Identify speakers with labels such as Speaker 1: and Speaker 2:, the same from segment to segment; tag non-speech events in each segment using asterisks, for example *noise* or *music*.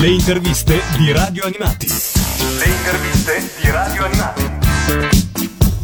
Speaker 1: Le interviste di Radio Animati. Le interviste di Radio Animati.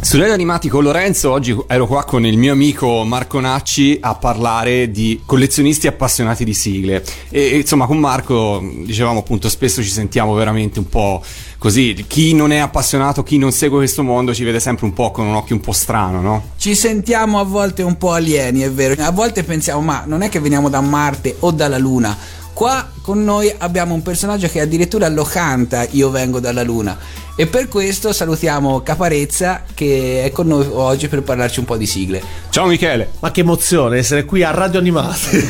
Speaker 2: Su Radio Animati con Lorenzo, oggi ero qua con il mio amico Marco Nacci a parlare di collezionisti appassionati di sigle. E, e, insomma, con Marco dicevamo appunto spesso ci sentiamo veramente un po' così. Chi non è appassionato, chi non segue questo mondo ci vede sempre un po' con un occhio un po' strano, no?
Speaker 3: Ci sentiamo a volte un po' alieni, è vero. A volte pensiamo, ma non è che veniamo da Marte o dalla Luna. Qua con noi abbiamo un personaggio che addirittura lo canta Io vengo dalla Luna e per questo salutiamo Caparezza che è con noi oggi per parlarci un po' di sigle.
Speaker 2: Ciao Michele!
Speaker 4: Ma che emozione essere qui a Radio Animati!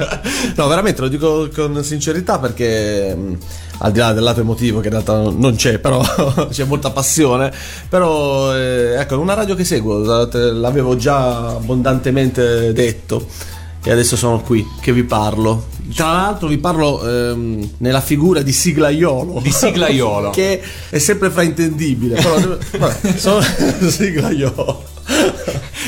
Speaker 4: *laughs* no, veramente lo dico con sincerità perché al di là del lato emotivo che in realtà non c'è, però *laughs* c'è molta passione, però eh, ecco, una radio che seguo, l'avevo già abbondantemente detto e adesso sono qui che vi parlo. Tra l'altro vi parlo ehm, nella figura di Siglaiolo.
Speaker 2: Di Siglaiolo. *laughs*
Speaker 4: che è sempre fraintendibile. Però, vabbè, sono *laughs* Siglaiolo.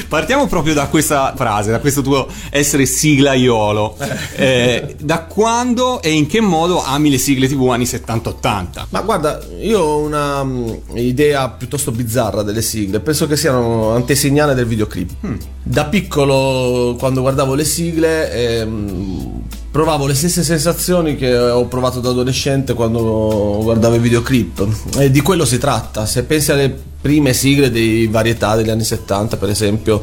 Speaker 2: Partiamo proprio da questa frase, da questo tuo essere siglaiolo. Eh, da quando e in che modo ami le sigle TV anni 70-80?
Speaker 4: Ma guarda, io ho una um, idea piuttosto bizzarra delle sigle. Penso che siano antesignane del videoclip. Hmm. Da piccolo, quando guardavo le sigle, ehm, provavo le stesse sensazioni che ho provato da adolescente quando guardavo i videoclip. E di quello si tratta. Se pensi alle prime sigle di varietà degli anni 70 per esempio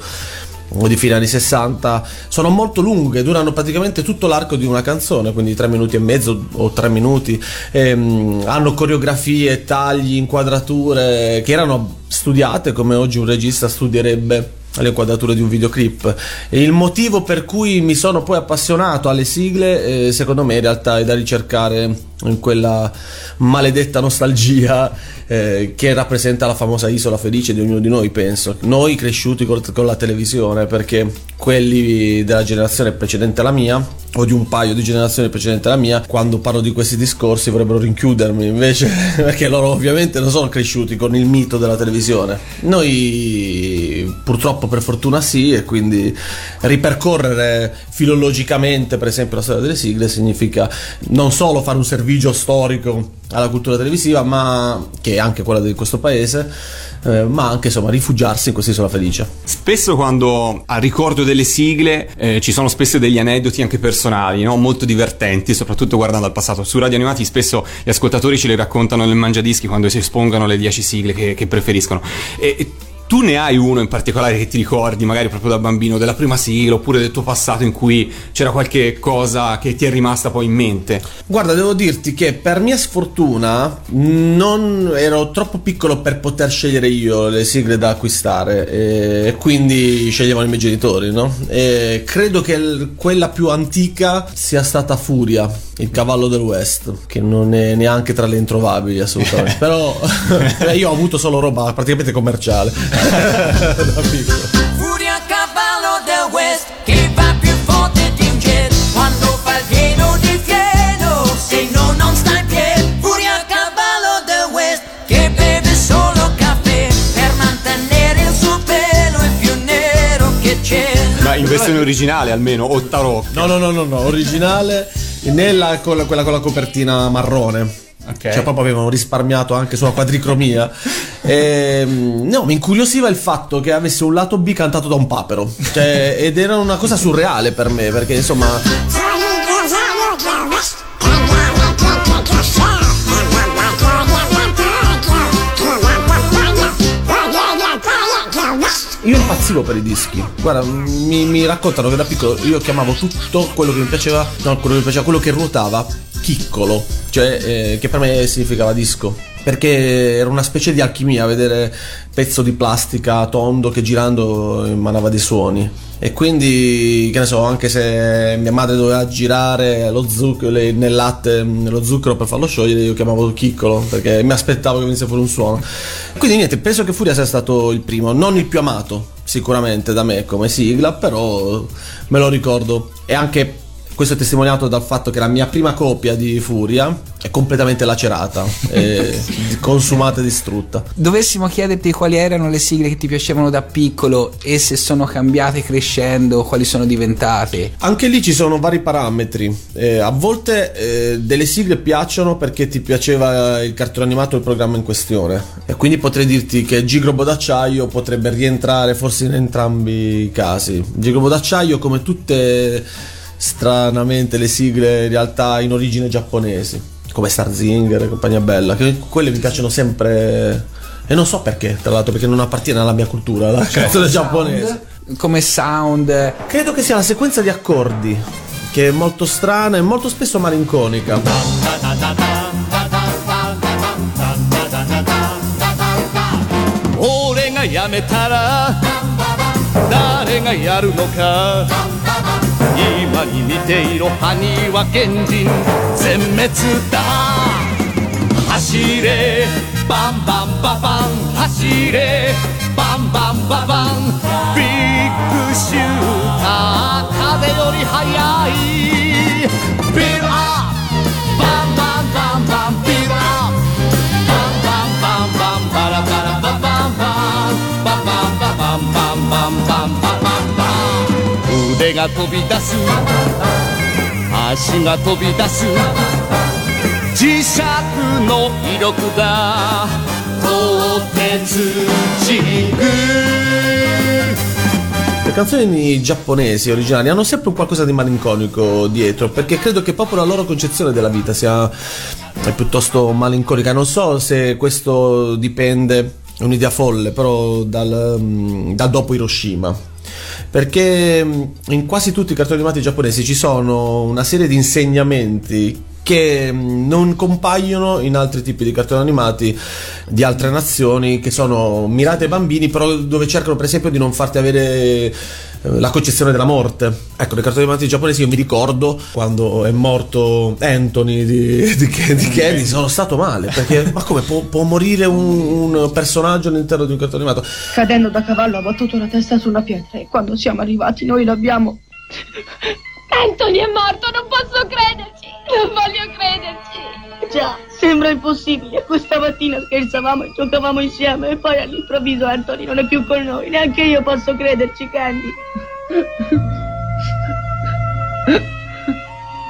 Speaker 4: o di fine anni 60 sono molto lunghe, durano praticamente tutto l'arco di una canzone, quindi tre minuti e mezzo o tre minuti, ehm, hanno coreografie, tagli, inquadrature che erano studiate come oggi un regista studierebbe le inquadrature di un videoclip. E il motivo per cui mi sono poi appassionato alle sigle, eh, secondo me in realtà è da ricercare in quella maledetta nostalgia eh, che rappresenta la famosa isola felice di ognuno di noi, penso. Noi cresciuti con, con la televisione, perché quelli della generazione precedente alla mia, o di un paio di generazioni precedenti alla mia, quando parlo di questi discorsi vorrebbero rinchiudermi, invece, *laughs* perché loro ovviamente non sono cresciuti con il mito della televisione. Noi purtroppo per fortuna sì, e quindi ripercorrere filologicamente, per esempio, la storia delle sigle significa non solo fare un servizio storico alla cultura televisiva, ma che è anche quella di questo paese, eh, ma anche insomma rifugiarsi in quest'isola felice.
Speaker 2: Spesso quando a ricordo delle sigle eh, ci sono spesso degli aneddoti anche personali, no? molto divertenti, soprattutto guardando al passato. Su Radio Animati spesso gli ascoltatori ce le raccontano nel mangiadischi quando si espongono le 10 sigle che, che preferiscono. E, tu ne hai uno in particolare che ti ricordi, magari proprio da bambino, della prima sigla oppure del tuo passato in cui c'era qualche cosa che ti è rimasta poi in mente?
Speaker 4: Guarda, devo dirti che per mia sfortuna non ero troppo piccolo per poter scegliere io le sigle da acquistare e quindi sceglievano i miei genitori, no? E credo che quella più antica sia stata Furia, il cavallo del West, che non è neanche tra le introvabili assolutamente. *laughs* Però *laughs* io ho avuto solo roba praticamente commerciale.
Speaker 5: Furia a cavallo del West che va più forte di un jet quando fa il pieno di fieno se no non sta in piedi. Furia a cavallo del West che beve solo caffè per mantenere il suo pelo il più nero che c'è.
Speaker 2: Ma in versione originale almeno, o tarocca?
Speaker 4: No, no, no, no, no, originale nella quella con la copertina marrone. Okay. Cioè, proprio avevano risparmiato anche sulla quadricromia. E, ehm, no, mi incuriosiva il fatto che avesse un lato B cantato da un papero. Cioè, ed era una cosa surreale per me, perché insomma. Io impazzivo per i dischi. Guarda, mi, mi, raccontano che da piccolo io chiamavo tutto quello che mi piaceva, no, quello che mi piaceva, quello che ruotava, chiccolo, cioè eh, che per me significava disco. Perché era una specie di alchimia vedere pezzo di plastica tondo che girando emanava dei suoni. E quindi, che ne so, anche se mia madre doveva girare lo zucchero, nel latte, lo zucchero per farlo sciogliere, io chiamavo chiccolo perché mi aspettavo che venisse fuori un suono. Quindi niente, penso che Furia sia stato il primo, non il più amato, sicuramente da me come sigla, però me lo ricordo. E anche Questo è testimoniato dal fatto che la mia prima copia di Furia è completamente lacerata, e *laughs* consumata e distrutta.
Speaker 3: Dovessimo chiederti quali erano le sigle che ti piacevano da piccolo e se sono cambiate crescendo, quali sono diventate.
Speaker 4: Anche lì ci sono vari parametri. Eh, a volte eh, delle sigle piacciono perché ti piaceva il cartone animato o il programma in questione. E quindi potrei dirti che Gigrobo d'acciaio potrebbe rientrare forse in entrambi i casi. Gigrobo d'acciaio, come tutte stranamente le sigle in realtà in origine giapponesi, come Starzinger e compagnia bella, che quelle mi piacciono sempre e non so perché, tra l'altro, perché non appartiene alla mia cultura, la certo. *laughs* cioè, canzone giapponese.
Speaker 3: Come sound?
Speaker 4: Credo che sia la sequenza di accordi, che è molto strana e molto spesso malinconica.
Speaker 6: Ore ga yametara, dare ga yaru no ka? 今に見ている埴輪賢人全滅だ。走れ。バンバンババン。走れ。バンバンババン。ビッグシューター。風より速い。ン腕が飛び出す足が飛び出す磁石の威力が鋼鉄ジグ
Speaker 4: Le canzoni giapponesi originali hanno sempre un qualcosa di malinconico dietro, perché credo che proprio la loro concezione della vita sia è piuttosto malinconica. Non so se questo dipende, è un'idea folle, però dal, mm, da dopo Hiroshima. Perché mm, in quasi tutti i cartoni animati giapponesi ci sono una serie di insegnamenti che mm, non compaiono in altri tipi di cartoni animati di altre nazioni che sono mirate ai bambini, però dove cercano per esempio di non farti avere eh, la concezione della morte. Ecco, nei cartoni animati giapponesi io mi ricordo quando è morto Anthony di, di, di Kenny, sono stato male, perché *laughs* ma come può, può morire un, un personaggio all'interno di un cartone animato?
Speaker 7: Cadendo da cavallo ha battuto la testa su una pietra e quando siamo arrivati noi l'abbiamo...
Speaker 8: Anthony è morto, non posso crederci! Non voglio crederci!
Speaker 7: Già, sembra impossibile. Questa mattina scherzavamo e giocavamo insieme e poi all'improvviso Anthony non è più con noi. Neanche io posso crederci, Candy.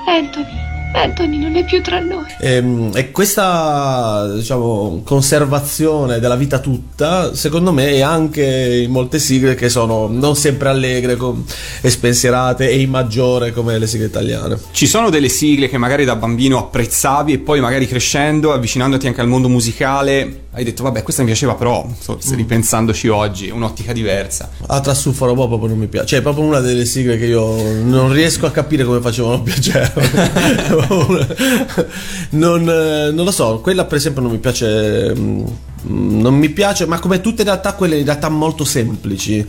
Speaker 8: Anthony, Anthony non è più tra noi.
Speaker 4: Ehm, E, questa diciamo conservazione della vita tutta, secondo me, è anche in molte sigle che sono non sempre allegre com- e spensierate e in maggiore come le sigle italiane.
Speaker 2: Ci sono delle sigle che magari da bambino apprezzavi e poi magari crescendo, avvicinandoti anche al mondo musicale, hai detto vabbè questa mi piaceva però, so- se ripensandoci oggi, è un'ottica diversa.
Speaker 4: Atra Suffaro Bob proprio non mi piace. Cioè, è proprio una delle sigle che io non riesco a capire come facevano a piacere. *laughs* *laughs* non, eh, non lo so, quella per esempio non mi piace. mm, Non mi piace, ma come tutte in realtà, quelle in realtà molto semplici,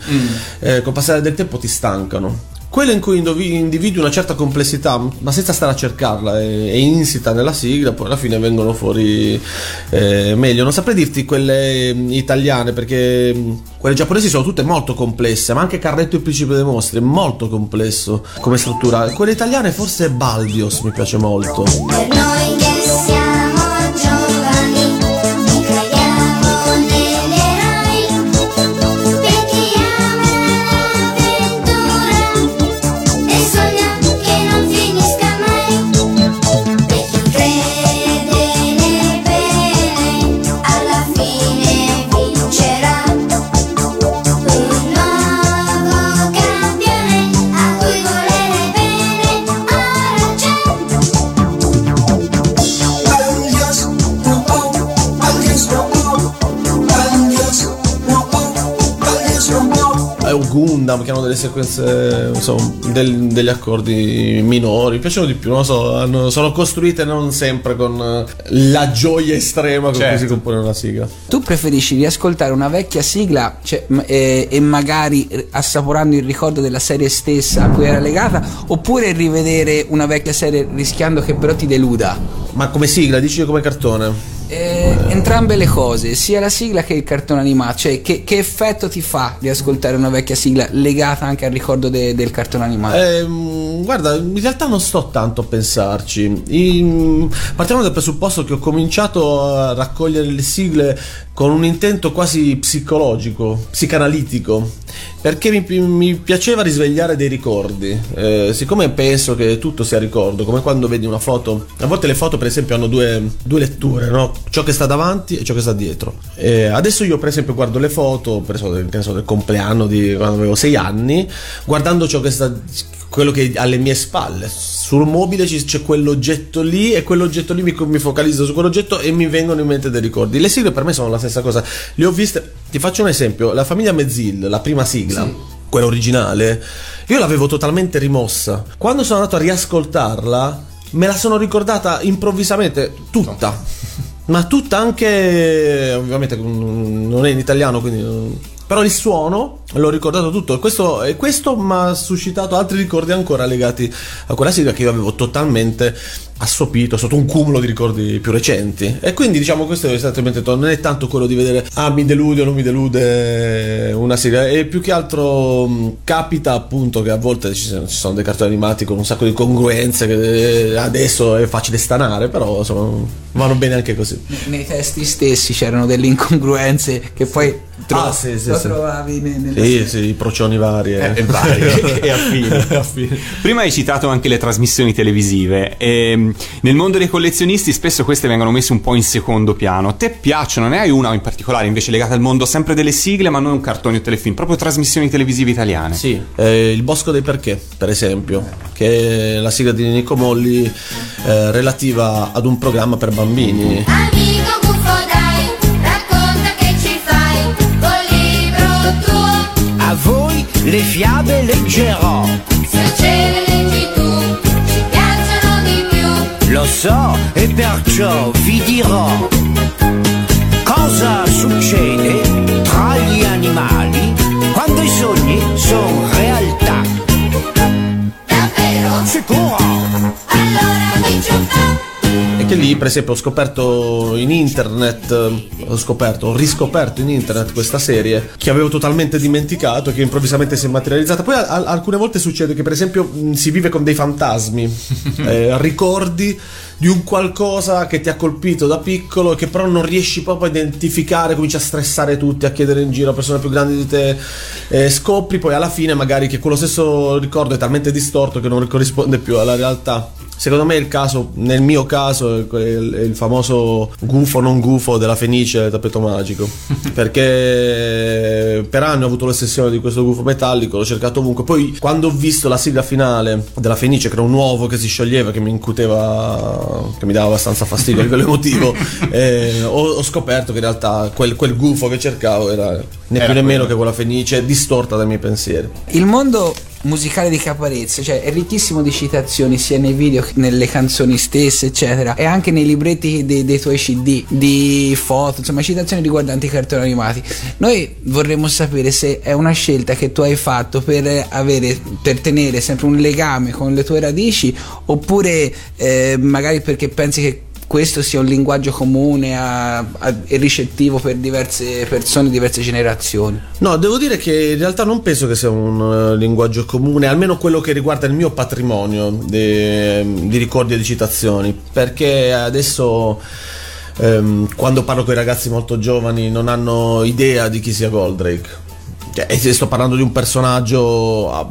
Speaker 4: eh, col passare del tempo ti stancano. Quelle in cui individui una certa complessità, ma senza stare a cercarla, è, insita nella sigla, poi alla fine vengono fuori eh, meglio. Non saprei dirti quelle mm, italiane, perché mm, quelle giapponesi sono tutte molto complesse, ma anche Carretto il principe dei mostri è molto complesso come struttura. Quelle italiane forse Baldios mi piace molto. Gundam che hanno delle sequenze, insomma, del- degli accordi minori, mi piacciono di più, non lo so, hanno- sono costruite non sempre con eh, la gioia estrema con cui
Speaker 2: Certo.
Speaker 4: si compone una sigla.
Speaker 3: Tu preferisci riascoltare una vecchia sigla cioè, m- e, magari eh, assaporando il ricordo della serie stessa a cui era legata, oppure rivedere una vecchia serie rischiando che però ti deluda?
Speaker 4: Ma come sigla, dici come cartone?
Speaker 3: Eh, entrambe le cose, sia la sigla che il cartone animato, cioè che, che effetto ti fa di ascoltare una vecchia sigla legata anche al ricordo de- del cartone animato?
Speaker 4: Ehm, guarda, in realtà non sto tanto a pensarci. In- partiamo dal presupposto che ho cominciato a raccogliere le sigle con un intento quasi psicologico, psicanalitico, perché mi, mi piaceva risvegliare dei ricordi. Eh, siccome penso che tutto sia ricordo, come quando vedi una foto, a volte le foto per esempio hanno due, due letture, no? ciò che sta davanti e ciò che sta dietro. Eh, adesso io per esempio guardo le foto, per esempio, so, del compleanno di quando avevo sei anni, guardando ciò che sta quello che alle mie spalle. Sul mobile c'è quell'oggetto lì e quell'oggetto lì mi, mi focalizzo su quell'oggetto e mi vengono in mente dei ricordi. Le sigle per me sono la stessa cosa. Le ho viste ti faccio un esempio la famiglia Mezzil la prima sigla quella originale io l'avevo totalmente rimossa. Quando sono andato a riascoltarla me la sono ricordata improvvisamente tutta. *laughs* Ma tutta anche ovviamente non è in italiano quindi però il suono l'ho ricordato tutto. Questo, questo mi ha suscitato altri ricordi ancora legati a quella sigla che io avevo totalmente assopito sotto un cumulo di ricordi più recenti. E quindi diciamo questo è esattamente non è tanto quello di vedere ah mi delude o non mi delude una sigla e più che altro mh, capita appunto che a volte ci sono, ci sono dei cartoni animati con un sacco di congruenze che eh, adesso è facile stanare però insomma vanno bene anche così.
Speaker 3: Nei testi stessi c'erano delle incongruenze che poi tro-
Speaker 4: Ah, sì, sì,
Speaker 3: lo
Speaker 4: sì.
Speaker 3: trovavi ne- nella
Speaker 4: sì sì i procioni vari eh.
Speaker 2: e vari *laughs* *laughs* e affini. Prima hai citato anche le trasmissioni televisive. E, nel mondo dei collezionisti spesso queste vengono messe un po' in secondo piano. Te piacciono? Ne hai una in particolare invece legata al mondo sempre delle sigle, ma non un cartone o telefilm, proprio trasmissioni televisive italiane?
Speaker 4: Sì, eh, il Bosco dei Perché, per esempio, che è la sigla di Nico Molli eh, relativa ad un programma per bambini.
Speaker 9: Le fiabe leggerò,
Speaker 10: Se ce le leggi tu, ci piacciono di più.
Speaker 9: lo so e perciò vi dirò cosa succede tra gli animali quando i sogni sono realtà.
Speaker 10: Davvero?
Speaker 9: Sicuro!
Speaker 10: Allora dici un po'.
Speaker 4: E che lì, per esempio, ho scoperto in internet, ho scoperto, ho riscoperto in internet questa serie che avevo totalmente dimenticato, che improvvisamente si è materializzata. Poi a- alcune volte succede che, per esempio, mh, si vive con dei fantasmi, *laughs* eh, ricordi di un qualcosa che ti ha colpito da piccolo, che però non riesci proprio a identificare, cominci a stressare tutti, a chiedere in giro a persone più grandi di te, eh, scopri poi alla fine magari che quello stesso ricordo è talmente distorto che non corrisponde più alla realtà. Secondo me il caso, nel mio caso, è è il famoso gufo non gufo della Fenice del tappeto magico. *laughs* Perché per anni ho avuto l'ossessione di questo gufo metallico, l'ho cercato ovunque. Poi quando ho visto la sigla finale della Fenice, che era un uovo che si scioglieva, che mi incuteva, che mi dava abbastanza fastidio a livello emotivo, *laughs* eh, ho, ho scoperto che in realtà quel, quel gufo che cercavo era né più né meno che quella Fenice distorta dai miei pensieri.
Speaker 3: Il mondo musicale di Caparezza, cioè è ricchissimo di citazioni sia nei video che nelle canzoni stesse, eccetera, e anche nei libretti dei, dei tuoi CD, di foto, insomma, citazioni riguardanti i cartoni animati. Noi vorremmo sapere se è una scelta che tu hai fatto per avere, per tenere sempre un legame con le tue radici, oppure eh, magari perché pensi che questo sia un linguaggio comune e ricettivo per diverse persone, diverse generazioni.
Speaker 4: No, devo dire che in realtà non penso che sia un eh, linguaggio comune, almeno quello che riguarda il mio patrimonio di, di ricordi e di citazioni, perché adesso ehm, quando parlo con i ragazzi molto giovani non hanno idea di chi sia Goldrake. Cioè, e sto parlando di un personaggio ah,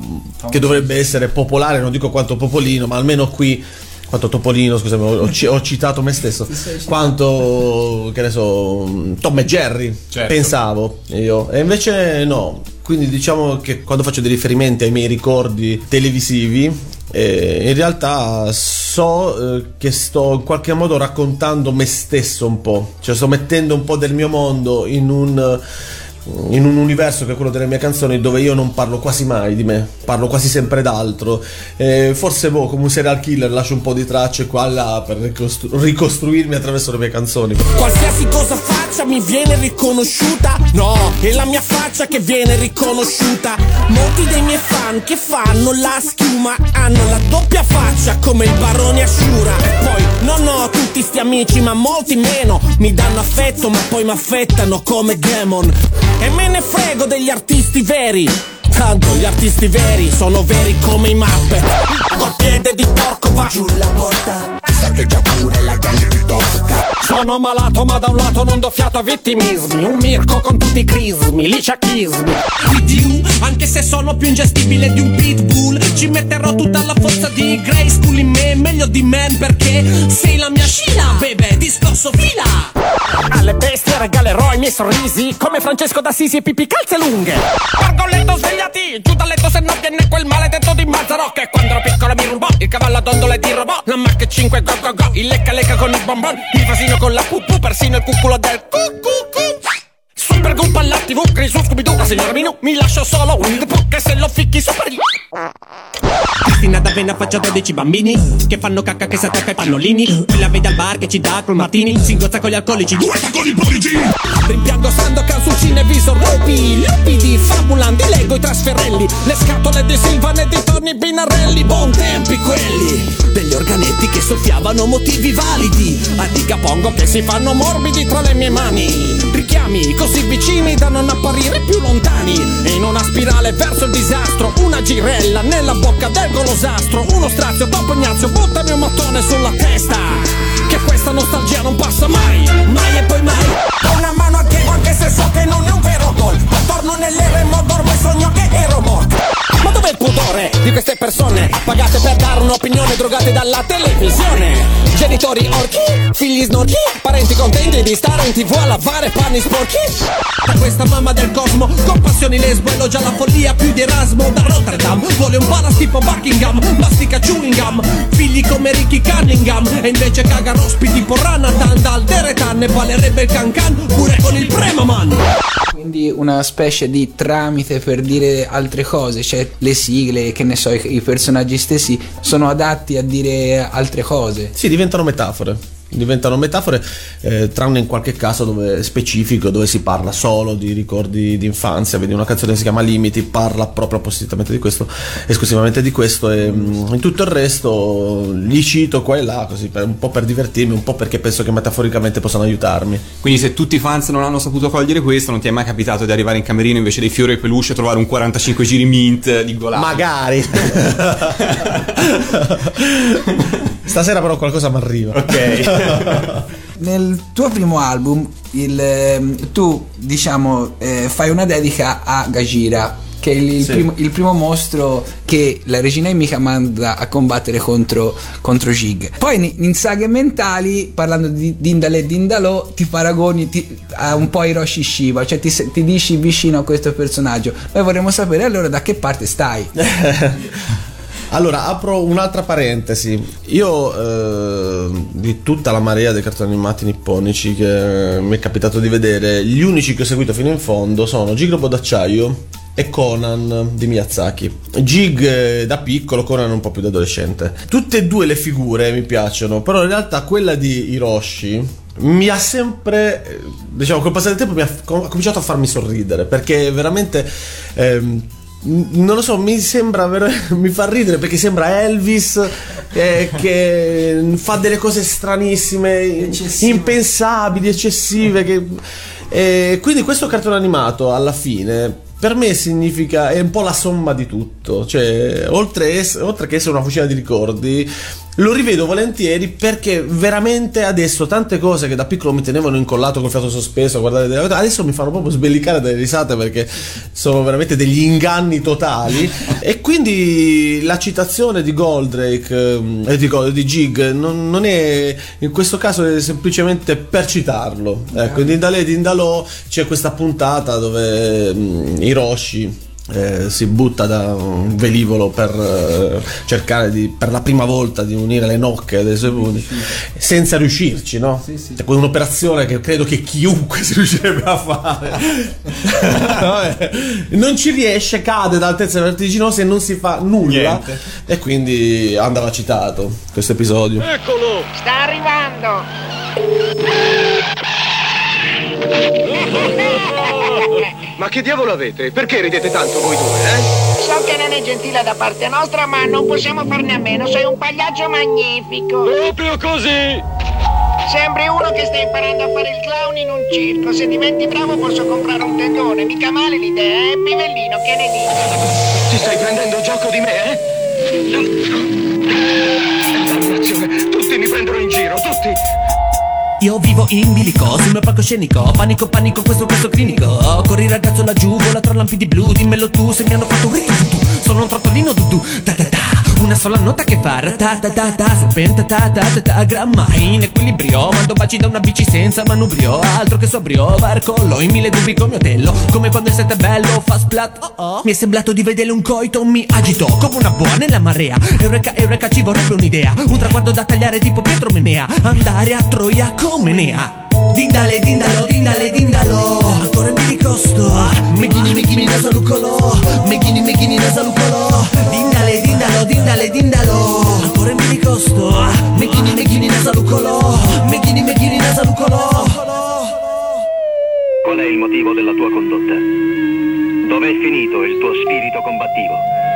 Speaker 4: che dovrebbe essere popolare, non dico quanto Popolino, ma almeno qui quanto Topolino, scusami, ho, ho ci- ho citato me stesso. Quanto, che ne so, Tom e Jerry,
Speaker 2: Certo.
Speaker 4: pensavo io. E invece no. Quindi diciamo che quando faccio dei riferimenti ai miei ricordi televisivi, eh, in realtà so eh, che sto in qualche modo raccontando me stesso un po'. Cioè sto mettendo un po' del mio mondo in un in un universo che è quello delle mie canzoni dove io non parlo quasi mai di me, parlo quasi sempre d'altro. Eh, forse boh, come un serial killer lascio un po' di tracce qua e là per ricostru- ricostruirmi attraverso le mie canzoni.
Speaker 9: Qualsiasi cosa faccia mi viene riconosciuta. No, è la mia faccia che viene riconosciuta. Molti dei miei fan che fanno la schiuma Hanno la doppia faccia come il barone Ashura. Poi non
Speaker 11: ho tutti sti amici ma molti meno. Mi danno affetto ma poi mi affettano come Gemon E me ne frego degli artisti veri. Tanto gli artisti veri sono veri come i mappe Col piede di porco va. Giù la porta. Sa che già pure la gang ti tocca Sono malato ma da un lato non do fiato a vittimismi. Un mirco con tutti i crismi, liciachismi Di anche se sono più ingestibile di un pitbull Ci metterò tutta la forza di Grey School in me Meglio di man perché sei la mia scina Bebe, discorso fila. Alle bestie regalerò i miei sorrisi Come Francesco d'Assisi e Pipi calze lunghe. Pargoletto svegliati Giù dal letto se non viene quel maledetto di Mazzaro Che quando ero piccolo mi rubò Il cavallo a dondole di robot La Mach 5 go go go Il lecca lecca con il bonbon Il vasino con la pupù Persino il cuculo del cu Super Goop alla tv Crisi su Scooby-Doo La signora Minù Mi lascio solo Winnie the Pooh Che se lo ficchi super gli Cristina d'Avena faccia 12 bambini Che fanno cacca che si attacca ai pannolini. Qui la vede al bar che ci dà col martini. Si ingozza con gli alcolici. Due con i pollici Rimpiango Sandokan su cineviso Lupi, lupi di Fabulan Di Lego i trasferelli. Le scatole di Silvan e di Tony Binarelli Buon tempi quelli. Degli organetti che soffiavano motivi validi. A pongo che si fanno morbidi tra le mie mani. Richiami così vicini da non apparire più lontani. In una spirale verso il disastro Una girella nella bocca del golosastro. Uno strazio dopo Ignazio buttami un mattone sulla testa. Che questa nostalgia non passa mai Mai e poi mai. Una mano a Diego anche se so che non è un vero gol. Ma torno nell'eremo dormo e sogno che ero morto. Ma dov'è il pudore di queste persone Pagate per dare un'opinione drogate dalla televisione Genitori orchi, figli snorchi Parenti contenti di stare in tv a lavare panni sporchi. Da questa mamma del cosmo Con passioni lesbo elogia la follia più di Erasmo Da Rotterdam. Vuole un palace tipo Buckingham Mastica chewing gum Figli come Ricky Cunningham E invece caga rospi tipo Ranatan Dal Deretan ne ballerebbe il cancan Pure con il Premaman
Speaker 3: Quindi una specie di tramite per dire altre cose, cioè le sigle, che ne so, i, i personaggi stessi sono adatti a dire altre cose.
Speaker 4: Sì, diventano metafore. Diventano metafore, eh, tranne in qualche caso dove specifico, dove si parla solo di ricordi di infanzia. Vedi una canzone che si chiama Limiti, parla proprio appositamente di questo, esclusivamente di questo. E mm, in tutto il resto li cito qua e là, così per- un po' per divertirmi, un po' perché penso che metaforicamente possano aiutarmi.
Speaker 2: Quindi se tutti i fans non hanno saputo cogliere questo, non ti è mai capitato di arrivare in camerino invece dei fiori e peluche e trovare un 45 giri mint di Golano?
Speaker 4: Magari. *laughs* Stasera però qualcosa mi arriva.
Speaker 2: Ok. *laughs*
Speaker 3: Nel tuo primo album, il, ehm, tu diciamo eh, fai una dedica a Gajira, che è il,
Speaker 4: Sì.
Speaker 3: primo, il primo mostro che la regina Emika manda a combattere contro, contro Jig. Poi in, saghe mentali, parlando di Dindale e Dindalò, ti paragoni ti- a un po' Hiroshi Shiba, cioè ti, ti dici vicino a questo personaggio. Noi vorremmo sapere allora da che parte stai. *laughs*
Speaker 4: Allora, apro un'altra parentesi. Io, eh, di tutta la marea dei cartoni animati nipponici che mi è capitato di vedere, gli unici che ho seguito fino in fondo sono Gigrobo d'acciaio e Conan di Miyazaki. Gig eh, da piccolo, Conan un po' più da adolescente. Tutte e due le figure mi piacciono, però in realtà quella di Hiroshi mi ha sempre, eh, diciamo, col passare del tempo mi ha, cominciato a farmi sorridere perché veramente. ehm, non lo so, mi sembra *laughs* mi fa ridere perché sembra Elvis eh, che fa delle cose stranissime, impensabili, eccessive. Che, eh, quindi questo cartone animato alla fine per me significa è un po' la somma di tutto, cioè oltre, ess- oltre che essere una fucina di ricordi, lo rivedo volentieri perché veramente adesso tante cose che da piccolo mi tenevano incollato col fiato sospeso a guardare delle adesso mi fanno proprio sbellicare dalle risate perché sono veramente degli inganni totali. E quindi la citazione di Goldrake ehm, e di, di Jig non, non è in questo caso è semplicemente per citarlo. Ecco in Dindalè e Dindalò c'è questa puntata dove mm, Hiroshi eh, si butta da un velivolo per eh, cercare di, per la prima volta di unire le nocche dei suoi pugni senza riuscirci, no? È un'operazione che credo che chiunque *laughs* si riuscirebbe a fare. *laughs* Vabbè. non ci riesce, cade dall'altezza vertiginose e non si fa nulla.
Speaker 2: Niente.
Speaker 4: E quindi andava citato questo episodio.
Speaker 6: Eccolo!
Speaker 12: Sta arrivando! *laughs*
Speaker 13: Ma che diavolo avete? Perché ridete tanto voi due, eh?
Speaker 12: So che non è gentile da parte nostra, ma non possiamo farne a meno. Sei un pagliaccio magnifico.
Speaker 6: Proprio così!
Speaker 12: Sembri uno che sta imparando a fare il clown in un circo. Se diventi bravo posso comprare un tendone. Mica male l'idea, eh? Pivellino, che ne dici?
Speaker 14: Ti stai prendendo gioco di me, eh? Dannazione, tutti mi prendono in giro, tutti!
Speaker 15: Io vivo in bilico, sul mio palcoscenico Panico, panico, questo questo clinico. Corri ragazzo laggiù, vola tra lampi di blu Dimmelo tu se mi hanno fatto un Sono un trottolino dudu, ta ta ta Una sola nota che fa ta ta ta ta Serpenta ta ta ta ta Gramma in equilibrio. Mando baci da una bici senza manubrio Altro che sobrio, barcollo In mille dubbi come otello Come quando il set è bello, fa splat. Oh oh. Mi è sembrato di vedere un coito, mi agito Come una boa nella marea. Eureka, eureka, ci vorrebbe un'idea Un traguardo da tagliare tipo Pietro Menea. Andare a Troia come Nea Dindale, dindalo, dindale, dindalo. Ancora mi ricosto. Meghini, meghini, nasalucolo Meghini, meghini, nasalucolo Dindale, dindalo, dindale, dindalo. Ancora mi ricosto. Meghini, meghini, nasalucolo Meghini, meghini, nasalucolo
Speaker 16: Qual è il motivo della tua condotta? Dov'è finito il tuo spirito combattivo?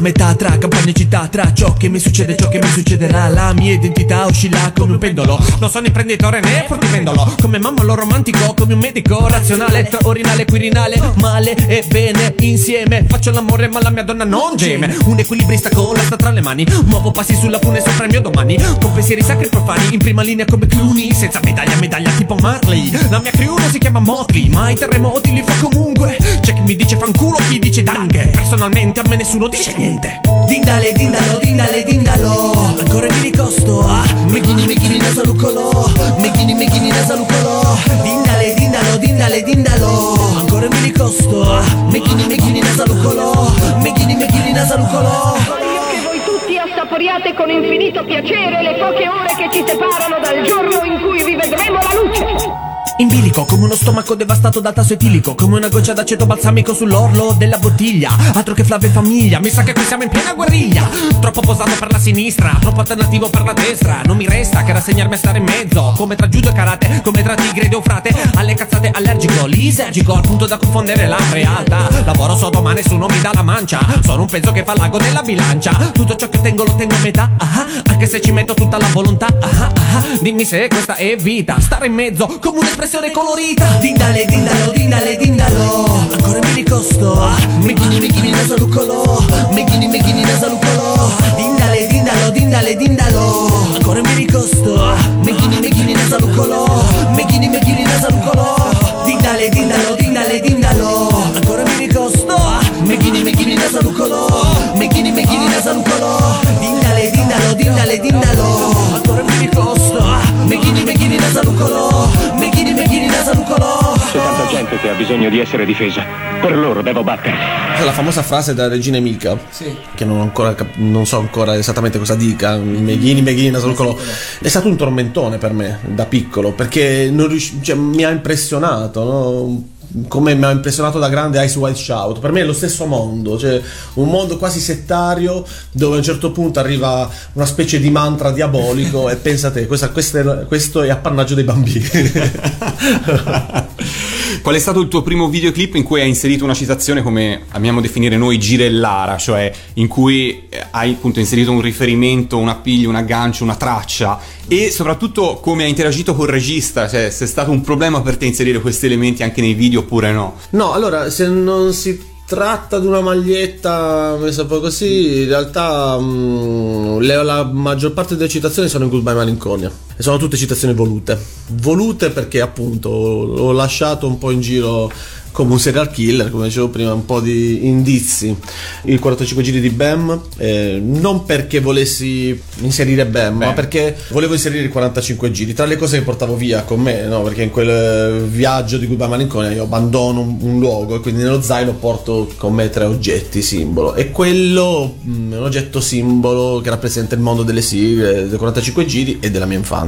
Speaker 15: Metà tra campagna e città Tra ciò che mi succede e ciò che mi succederà. La mia identità oscilla come un pendolo. Non sono imprenditore né fruttivendolo Come mamma lo romantico come un medico razionale Tra orinale e quirinale Male e bene insieme. Faccio l'amore ma la mia donna non geme. Un equilibrista con l'asta tra le mani. Muovo passi sulla fune sopra il mio domani. Con pensieri sacri profani In prima linea come Clooney. Senza medaglia medaglia tipo Marley. La mia crew non si chiama Motley Ma i terremoti li fa comunque. C'è chi mi dice fanculo chi dice danghe Personalmente a me nessuno dice niente Dindale, dindalo, dindale, dindalo Ancora mi ricosto ah. Meghini, meghini, nasalucolo Meghini, meghini, nasalucolo Dindale, dindalo, dindale, dindalo Ancora mi ricosto ah. Meghini, meghini, nasalucolo Meghini, meghini, nasalucolo
Speaker 8: Voglio che voi tutti assaporiate con infinito piacere le poche ore che ci separano dal giorno in cui vi vedremo la luce.
Speaker 15: In bilico come uno stomaco devastato dal tasso etilico Come una goccia d'aceto balsamico sull'orlo della bottiglia. Altro che Flavio e famiglia Mi sa che qui siamo in piena guerriglia. Troppo posato per la sinistra Troppo alternativo per la destra. Non mi resta che rassegnarmi a stare in mezzo Come tra judo e karate Come tra tigre ed eufrate. Alle cazzate allergico Lisergico al punto da confondere la realtà. Lavoro sotto ma nessuno mi dà la mancia. Sono un peso che fa l'ago nella bilancia. Tutto ciò che tengo lo tengo a metà ah, Anche se ci metto tutta la volontà ah, ah, Dimmi se questa è vita Stare in mezzo come un'espressione colorita. Dindale, dindalo, dindale, dindalo. Ancora mi ricosto. Meghini, meghini, nasalucolo Meghini, meghini, nasalucolo Dindale, dindalo, dindale, dindalo. Ancora mi ricosto. Meghini, meghini, nasalucolo Meghini, meghini, nasalucolo Dindale, dindalo, dindale, dindalo. Ancora mi ricosto. Meghini, meghini, nasalucolo Meghini, meghini, nasalucolo Dindale, dindalo, dindale, dindalo. Ancora mi ricosto Meghini, meghini, nasalucolo Meghini, meghini, nasalucolo
Speaker 16: C'è tanta gente che ha bisogno di essere difesa. Per loro devo battere.
Speaker 4: La famosa frase della regina Emica, che non, ho ancora non so ancora esattamente cosa dica, Meghini, Meghini, Nasalucolo, è stato un tormentone per me da piccolo perché non riusci- cioè, mi ha impressionato, no? Come mi ha impressionato da grande Ice White Shout. Per me è lo stesso mondo, cioè un mondo quasi settario dove a un certo punto arriva una specie di mantra diabolico e pensate, questa è- questo è appannaggio dei bambini. *laughs*
Speaker 2: Qual è stato il tuo primo videoclip in cui hai inserito una citazione come amiamo definire noi girellara, cioè in cui eh, hai appunto inserito un riferimento, un appiglio, un aggancio, una traccia e soprattutto come hai interagito col regista, cioè se è stato un problema per te inserire questi elementi anche nei video oppure no?
Speaker 4: No, allora, se non si tratta di una maglietta messa un po' così, in realtà mm, le- la maggior parte delle citazioni sono in Goodbye Malinconia. E sono tutte citazioni volute. Volute perché appunto ho lasciato un po' in giro come un serial killer, come dicevo prima, un po' di indizi. Il 45 giri di Bam, eh, non perché volessi inserire Bam, ma perché volevo inserire i 45 giri. Tra le cose che portavo via con me, no? perché in quel eh, viaggio di Goodbye Malinconia io abbandono un, un luogo e quindi nello zaino porto con me tre oggetti simbolo. E quello mm, è un oggetto simbolo che rappresenta il mondo delle sigle, dei 45 giri e della mia infanzia.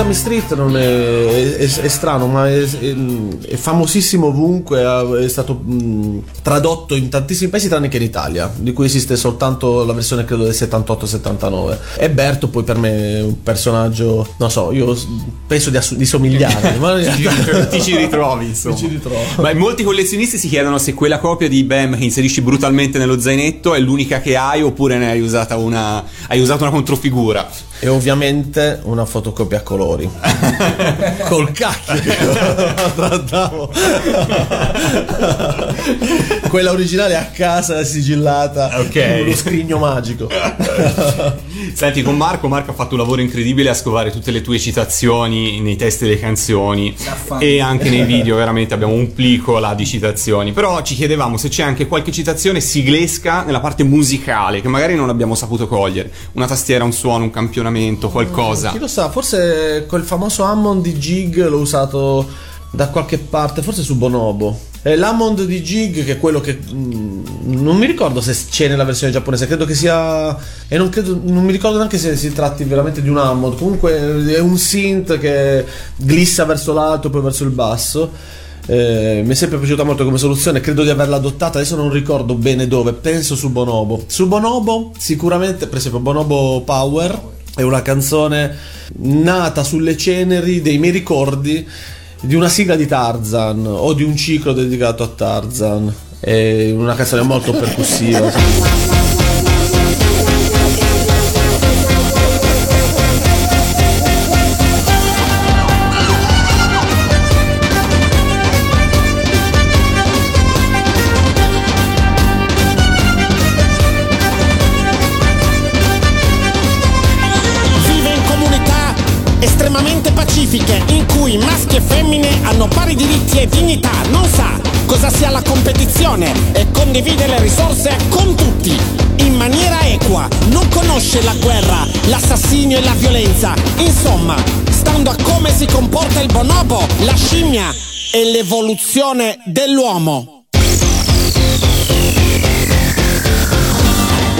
Speaker 4: Sesame Street non è, è- è strano, ma è, famosissimo ovunque, è stato mh, tradotto in tantissimi paesi tranne che in Italia, di cui esiste soltanto la versione credo del 78-79. E Berto poi per me è un personaggio, non so, io penso di, assu- di somigliargli, ma *laughs*
Speaker 2: Ti,
Speaker 4: realtà-
Speaker 2: ti ci ritrovi, *laughs* insomma.
Speaker 4: Ci ritrovo.
Speaker 2: Ma molti collezionisti si chiedono se quella copia di Bam che inserisci brutalmente nello zainetto è l'unica che hai oppure ne hai usata una, hai usato una controfigura.
Speaker 4: E ovviamente una fotocopia a colori. *laughs* Col cacchio. Quella originale a casa sigillata.
Speaker 2: Ok.
Speaker 4: Uno scrigno magico. *laughs*
Speaker 2: Senti, con Marco, Marco ha fatto un lavoro incredibile a scovare tutte le tue citazioni nei testi delle canzoni e anche nei *laughs* video, veramente abbiamo un plico là di citazioni. Però ci chiedevamo se c'è anche qualche citazione siglesca nella parte musicale che magari non abbiamo saputo cogliere. Una tastiera, un suono, un campionamento, qualcosa.
Speaker 4: Chi lo sa, forse quel famoso Hammond di Jig l'ho usato da qualche parte, forse su Bonobo. E l'Hammond di Jig, che è quello che. mm, non mi ricordo se c'è nella versione giapponese, credo che sia. E non, credo, non mi ricordo neanche se si tratti veramente di un Hammond. Comunque è un synth che glissa verso l'alto poi verso il basso. Eh, mi è sempre piaciuta molto come soluzione, credo di averla adottata, adesso non ricordo bene dove, penso su Bonobo. Su Bonobo sicuramente, per esempio Bonobo Power è una canzone nata sulle ceneri dei miei ricordi di una sigla di Tarzan o di un ciclo dedicato a Tarzan. È una canzone molto percussiva.
Speaker 11: Estremamente pacifiche in cui maschi e femmine hanno pari diritti e dignità. Non sa cosa sia la competizione e condivide le risorse con tutti in maniera equa. Non conosce la guerra, l'assassinio e la violenza. Insomma, stando a come si comporta il bonobo, la scimmia e l'evoluzione dell'uomo.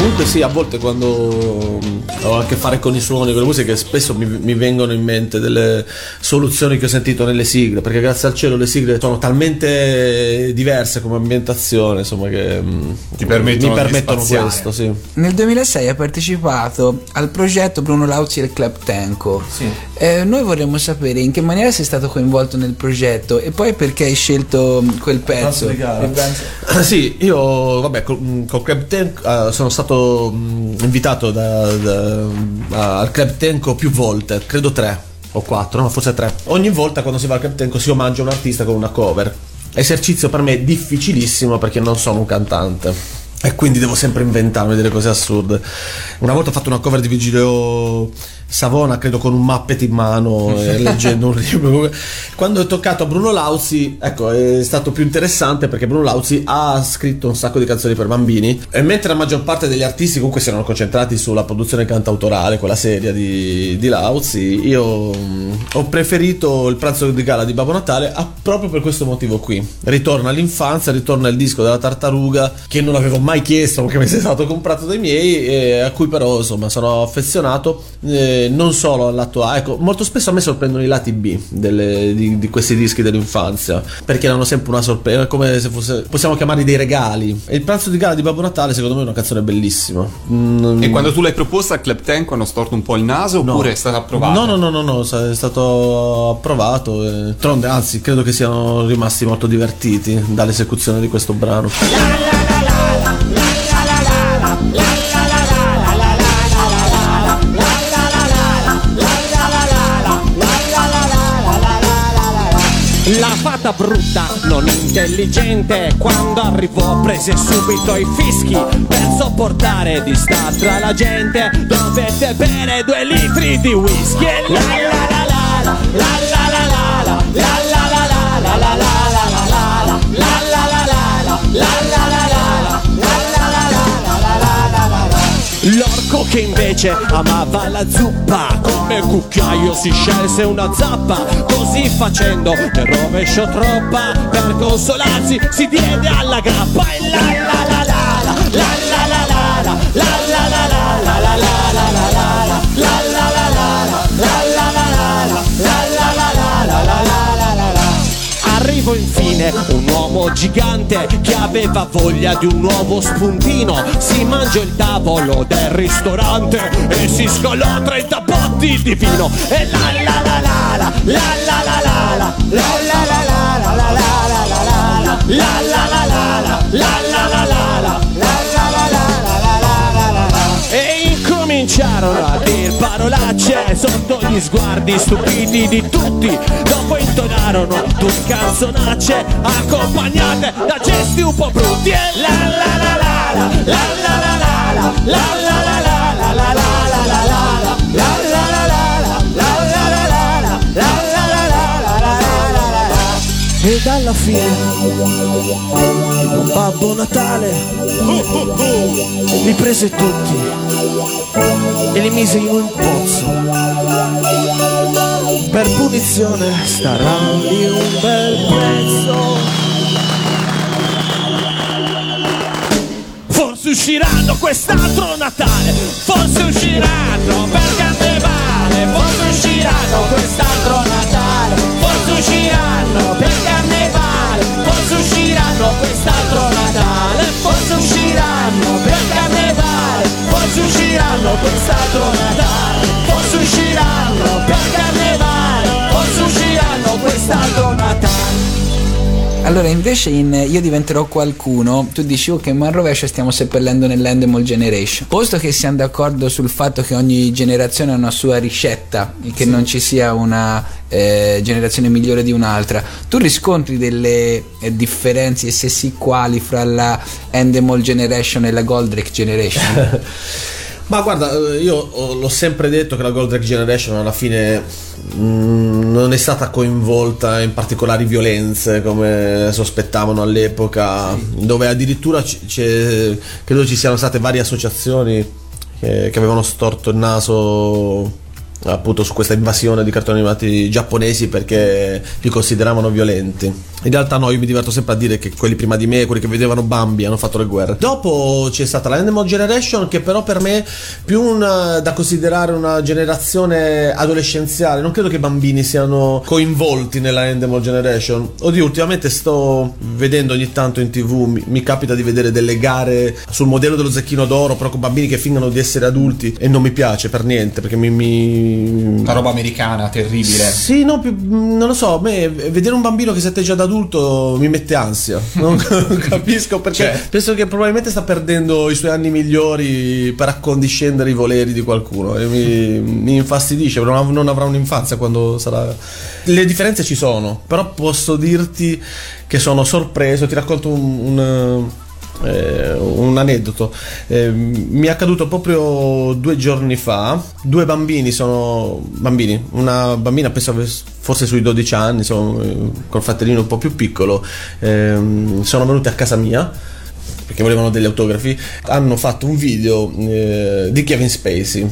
Speaker 4: Comunque sì, a volte quando ho a che fare con i suoni, con le musiche, spesso mi, mi vengono in mente delle soluzioni che ho sentito nelle sigle, perché grazie al cielo le sigle sono talmente diverse come ambientazione, insomma, che
Speaker 2: Ti permettono
Speaker 4: mi permettono questo, sì.
Speaker 3: Nel 2006 ha partecipato al progetto Bruno Lauzi e il Club Tenco. Eh, noi vorremmo sapere in che maniera sei stato coinvolto nel progetto e poi perché hai scelto quel pezzo.
Speaker 4: Ah, Sì, io vabbè col, mm, col Club Tenco eh, sono stato mm, invitato da- da- al Club Tenco più volte, credo tre o quattro, no, forse tre. Ogni volta quando si va al Club Tenco si omaggia un artista con una cover. Esercizio per me difficilissimo perché non sono un cantante. E quindi devo sempre inventarmi delle cose assurde. Una volta ho fatto una cover di Vigilio Savona, credo con un Muppet in mano, *laughs* e leggendo un libro. Quando è toccato a Bruno Lauzi, ecco, è stato più interessante perché Bruno Lauzi ha scritto un sacco di canzoni per bambini. E mentre la maggior parte degli artisti comunque si erano concentrati sulla produzione cantautorale, quella seria di, di Lauzi, io mm, ho preferito il pranzo di gala di Babbo Natale ah, proprio per questo motivo qui. Ritorna all'infanzia, ritorna il disco della tartaruga che non avevo mai chiesto perché mi è stato comprato dai miei e a cui però insomma sono affezionato eh, non solo al lato A, ecco, molto spesso a me sorprendono i lati B delle- di, di questi dischi dell'infanzia perché erano sempre una sorpresa, come se fosse, possiamo chiamarli dei regali. E il pranzo di gala di Babbo Natale secondo me è una canzone bellissima. Mm,
Speaker 2: E quando tu l'hai proposta al Club Tenco hanno storto un po' il naso
Speaker 4: No.
Speaker 2: oppure è stata approvata?
Speaker 4: No, no, no, no, no, è stato approvato. E... Tronde, anzi, credo che siano rimasti molto divertiti dall'esecuzione di questo brano.
Speaker 11: La fata brutta, non intelligente, quando arrivò prese subito i fischi per sopportare di sta tra la gente. Dovette bere due litri di whisky la la la la la la la la la la la la la la la L'orco che invece amava la zuppa Come cucchiaio si scelse una zappa Così facendo ne rovesciò troppa Per consolarsi si diede alla grappa E la la la la la la la la la la la la la la la la la la la uomo gigante che aveva voglia di un nuovo spuntino Si mangia il tavolo del ristorante E si scolò 30 botti di vino E la la la la la La la la la la La la la la la la la la la la La la la la la La la la la la La la la la la la la la la E incominciarono a dir parolacce sotto gli sguardi stupiti di tutti Dopo intonarono due canzonacce accompagnate da gesti un po' brutti E La la la la la La la la la la la la la la la La la la la Ed alla fine Babbo Natale li prese tutti e li mise in un pozzo. Per punizione starà lì un bel prezzo. Forse usciranno quest'altro Natale, forse usciranno per carnevale, forse usciranno quest'altro Natale, forse usciranno usciranno quest'altro Natale, forse usciranno per carnevale, forse usciranno quest'altro Natale.
Speaker 3: Allora, invece in Io diventerò qualcuno, tu dici ok, ma al rovescio stiamo seppellendo nell'Endemol Generation. Posto che siamo d'accordo sul fatto che ogni generazione ha una sua ricetta e che non ci sia una eh, generazione migliore di un'altra, tu riscontri delle eh, differenze e se sì quali fra la Endemol Generation e la Goldrake Generation? *laughs*
Speaker 4: Ma guarda, eh, io ho- l'ho sempre detto che la Goldrake Generation alla fine mm, non è stata coinvolta in particolari violenze come sospettavano all'epoca, dove addirittura credo ci siano state varie associazioni che, che avevano storto il naso appunto su questa invasione di cartoni animati giapponesi perché li consideravano violenti. In realtà no, io mi diverto sempre a dire che quelli prima di me, quelli che vedevano Bambi, hanno fatto le guerre. Dopo c'è stata la Animal Generation che però per me più una- da considerare una generazione adolescenziale. Non credo che i bambini siano coinvolti nella Animal Generation. Oddio, ultimamente sto vedendo ogni tanto in tv, mi, mi capita di vedere delle gare sul modello dello zecchino d'oro, però con bambini che fingono di essere adulti e non mi piace per niente perché mi... mi...
Speaker 2: Una roba americana terribile.
Speaker 4: Sì, no, più- non lo so, a me vedere un bambino che si atteggia da adulto mi mette ansia. Non *laughs* capisco perché
Speaker 2: Cioè.
Speaker 4: penso che probabilmente sta perdendo i suoi anni migliori per accondiscendere i voleri di qualcuno e mi, mi infastidisce, non, av- non avrà un'infanzia quando sarà... Le differenze ci sono, però posso dirti che sono sorpreso, ti racconto un... un eh, un aneddoto. Eh, mi è accaduto proprio due giorni fa. Due bambini sono bambini una bambina penso forse sui 12 anni sono, eh, col fratellino un po' più piccolo ehm, sono venuti a casa mia perché volevano degli autografi hanno fatto un video eh, di Kevin Spacey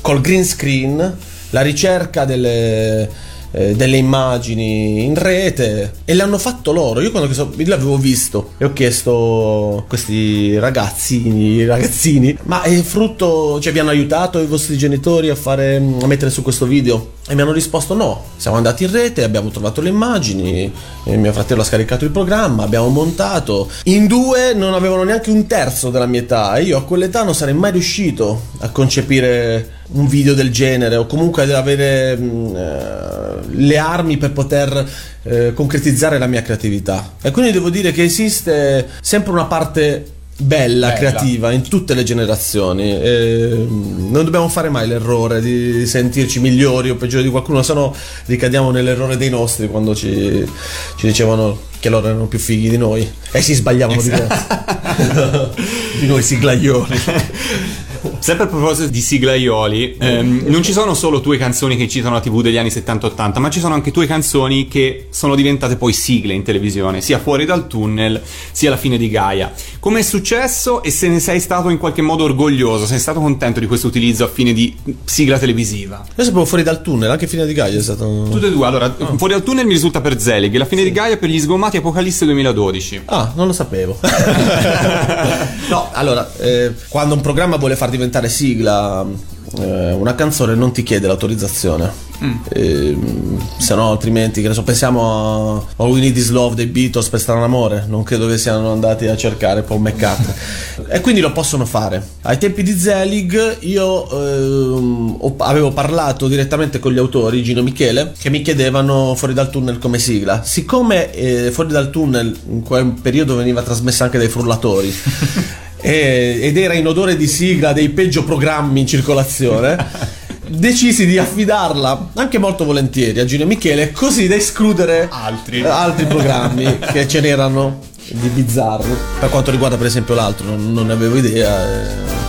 Speaker 4: col green screen la ricerca delle eh, delle immagini in rete e l'hanno fatto loro. Io quando so- l'avevo visto e ho chiesto a questi ragazzini, ragazzini, ma è frutto, cioè vi hanno aiutato i vostri genitori a fare a mettere su questo video? E mi hanno risposto no, siamo andati in rete, abbiamo trovato le immagini, e mio fratello ha scaricato il programma, abbiamo montato. In due non avevano neanche un terzo della mia età e io a quell'età non sarei mai riuscito a concepire un video del genere o comunque ad avere mh, eh, le armi per poter eh, concretizzare la mia creatività. E quindi devo dire che esiste sempre una parte bella,
Speaker 2: Bella.
Speaker 4: creativa in tutte le generazioni. E, mh, non dobbiamo fare mai l'errore di sentirci migliori o peggiori di qualcuno, se no ricadiamo nell'errore dei nostri quando ci, ci dicevano che loro erano più fighi di noi e si sbagliavano di noi. *laughs* di noi siglaioli. *laughs*
Speaker 2: Sempre a proposito di siglaioli, ehm, non ci sono solo tue canzoni che citano la TV degli anni 70-80, ma ci sono anche tue canzoni che sono diventate poi sigle in televisione, sia fuori dal tunnel, sia alla fine di Gaia. Come è successo e se ne sei stato in qualche modo orgoglioso, sei stato contento di questo utilizzo a fine di sigla televisiva?
Speaker 4: Io sapevo fuori dal tunnel, anche fine di Gaia è stato.
Speaker 2: Tutte e due, allora, fuori dal tunnel mi risulta per Zelig, la fine di Gaia per gli sgomati Apocalisse 2012.
Speaker 4: Ah, non lo sapevo. *laughs* no, allora, eh, quando un programma vuole far diventare sigla eh, una canzone, non ti chiede l'autorizzazione. Ehm, se no, altrimenti, che ne so, pensiamo a, a We Need Is Love dei Beatles per Strano Amore. Non credo che siano andati a cercare Paul McCartney. *laughs* e quindi lo possono fare. Ai tempi di Zelig, io ehm, ho- avevo parlato direttamente con gli autori, Gino Michele, che mi chiedevano Fuori dal tunnel come sigla. Siccome eh, Fuori dal tunnel in quel periodo veniva trasmessa anche dai frullatori. *laughs* ed era in odore di sigla dei peggio programmi in circolazione. *laughs* Decisi di affidarla anche molto volentieri a Gino e Michele, così da escludere altri, altri programmi che ce n'erano di bizzarri. Per quanto riguarda, per esempio, l'altro, non, non ne avevo idea. e-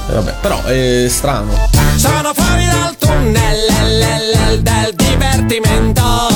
Speaker 4: e vabbè, però è strano.
Speaker 11: Sono fuori dal tunnel del divertimento.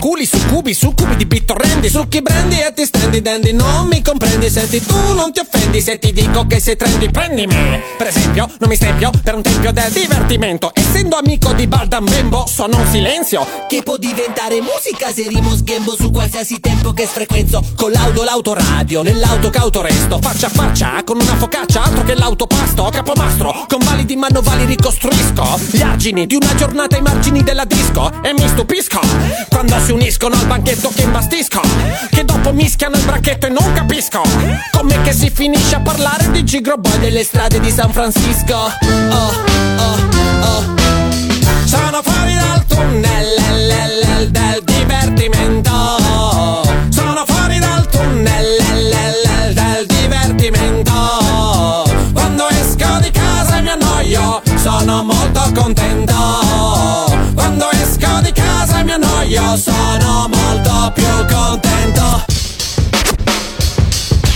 Speaker 11: Stupendi Tra culi, succubi, succubi di bittorrendi Succhi brandy e ti stendi dandy Non mi comprendi, senti tu non ti offendi Se ti dico che sei trendy, prendimi. Per esempio, non mi stempio per un tempio del divertimento. Essendo amico di Baldan Bembo, sono un silenzio.
Speaker 17: Che può diventare musica se rimo sghembo su qualsiasi tempo che sfrequenzo?
Speaker 11: Con l'auto, l'autoradio, nell'auto cauto resto Faccia a faccia, con una focaccia, altro che l'autopasto. Capomastro, con validi manovali ricostruisco. Gli argini di una giornata ai margini della disco. E mi stupisco Quando si uniscono al banchetto che imbastisco Che dopo mischiano il bracchetto e non capisco Com'è che si finisce a parlare di Gigro Boy delle strade di San Francisco. Oh, oh, oh. Sono fuori dal tunnel l- l- l- del divertimento. Sono fuori dal tunnel del divertimento. Quando esco di casa e mi annoio sono molto contento sono molto più contento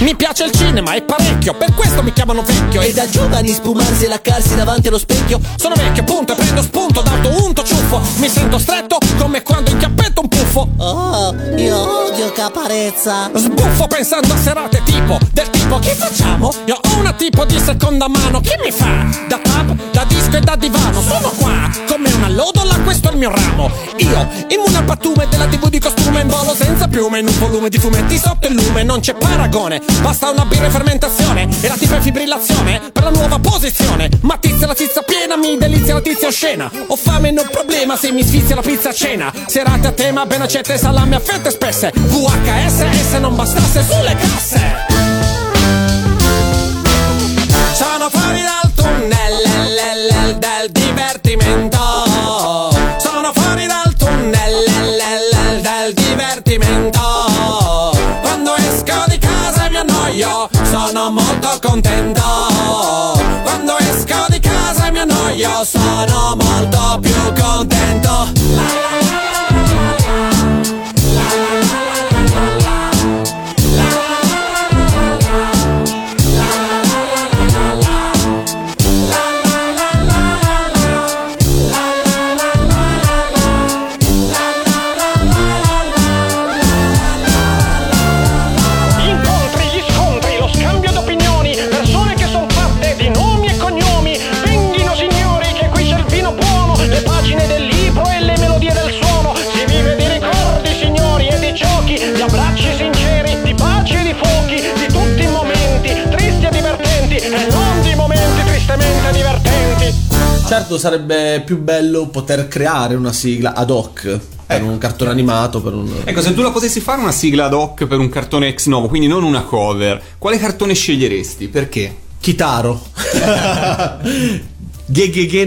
Speaker 11: mi piace il cinema, è parecchio, per questo mi chiamano vecchio.
Speaker 17: E da giovani spumarsi e laccarsi davanti allo specchio.
Speaker 11: Sono vecchio, appunto, e prendo spunto d'auto unto ciuffo. Mi sento stretto come quando inchiappetto un puffo.
Speaker 17: Oh, io odio caparezza.
Speaker 11: Sbuffo pensando a serate tipo Del tipo che facciamo? Io ho una tipo di seconda mano Chi mi fa? Da pub, da disco e da divano Sono qua come una lodola Questo è il mio ramo. Io, immune al pattume della tv di costume In volo senza piume In un volume di fumetti sotto il lume Non c'è paragone Basta una birra e fermentazione E la tipa è fibrillazione Per la nuova posizione. Ma tizia la tizia piena Mi delizia la tizia oscena. Ho fame non problema Se mi sfizia la pizza a cena. Serate a tema Ben accette salame a fette spesse. VHS se non bastasse sulle casse. Sono fuori contento. Quando esco di casa mi annoio sono
Speaker 4: Certo, sarebbe più bello poter creare una sigla ad hoc per un cartone animato, per un...
Speaker 2: Ecco, se tu la potessi fare una sigla ad hoc per un cartone ex novo, quindi non una cover, quale cartone sceglieresti? Perché?
Speaker 4: Kitaro. *laughs* Ghe ghe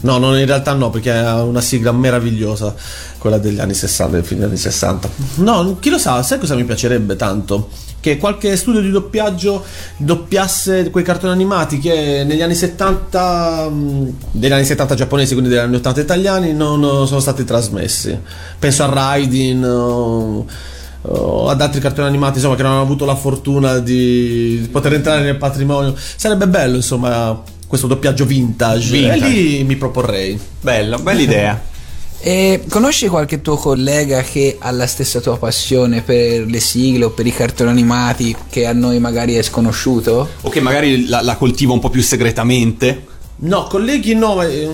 Speaker 4: no. No, in realtà no, perché ha una sigla meravigliosa, quella degli anni 60, del degli anni 60. No, chi lo sa, sai cosa mi piacerebbe tanto? Che qualche studio di doppiaggio doppiasse quei cartoni animati che negli anni 70, mh, degli anni 70 giapponesi, quindi degli anni 80 italiani, non eh, sono stati trasmessi. Penso a Raidin o, o ad altri cartoni animati, insomma, che non hanno avuto la fortuna di poter entrare nel patrimonio. Sarebbe bello, insomma, questo doppiaggio vintage.
Speaker 2: Vintage.
Speaker 4: E lì mi proporrei.
Speaker 2: Bello, bella idea. *laughs*
Speaker 3: E conosci qualche tuo collega che ha la stessa tua passione per le sigle o per i cartoni animati che a noi magari è sconosciuto?
Speaker 2: O che magari la, la coltiva un po' più segretamente?
Speaker 4: No, colleghi no, e,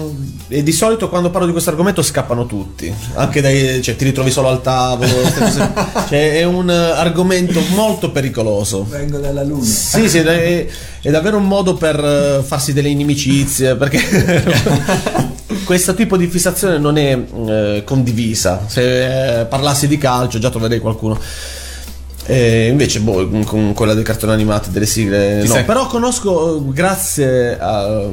Speaker 4: e di solito quando parlo di questo argomento scappano tutti, anche dai, cioè ti ritrovi solo al tavolo, *laughs* cioè è un eh, argomento molto pericoloso.
Speaker 3: Vengo dalla luna.
Speaker 4: Sì, sì, è, è davvero un modo per eh, farsi delle inimicizie, perché *laughs* questo tipo di fissazione non è eh, condivisa. Se eh, parlassi di calcio già troverei qualcuno. E invece, boh, con quella dei cartoni animati, delle sigle,
Speaker 2: Ti
Speaker 4: no.
Speaker 2: sei-
Speaker 4: Però conosco, grazie a-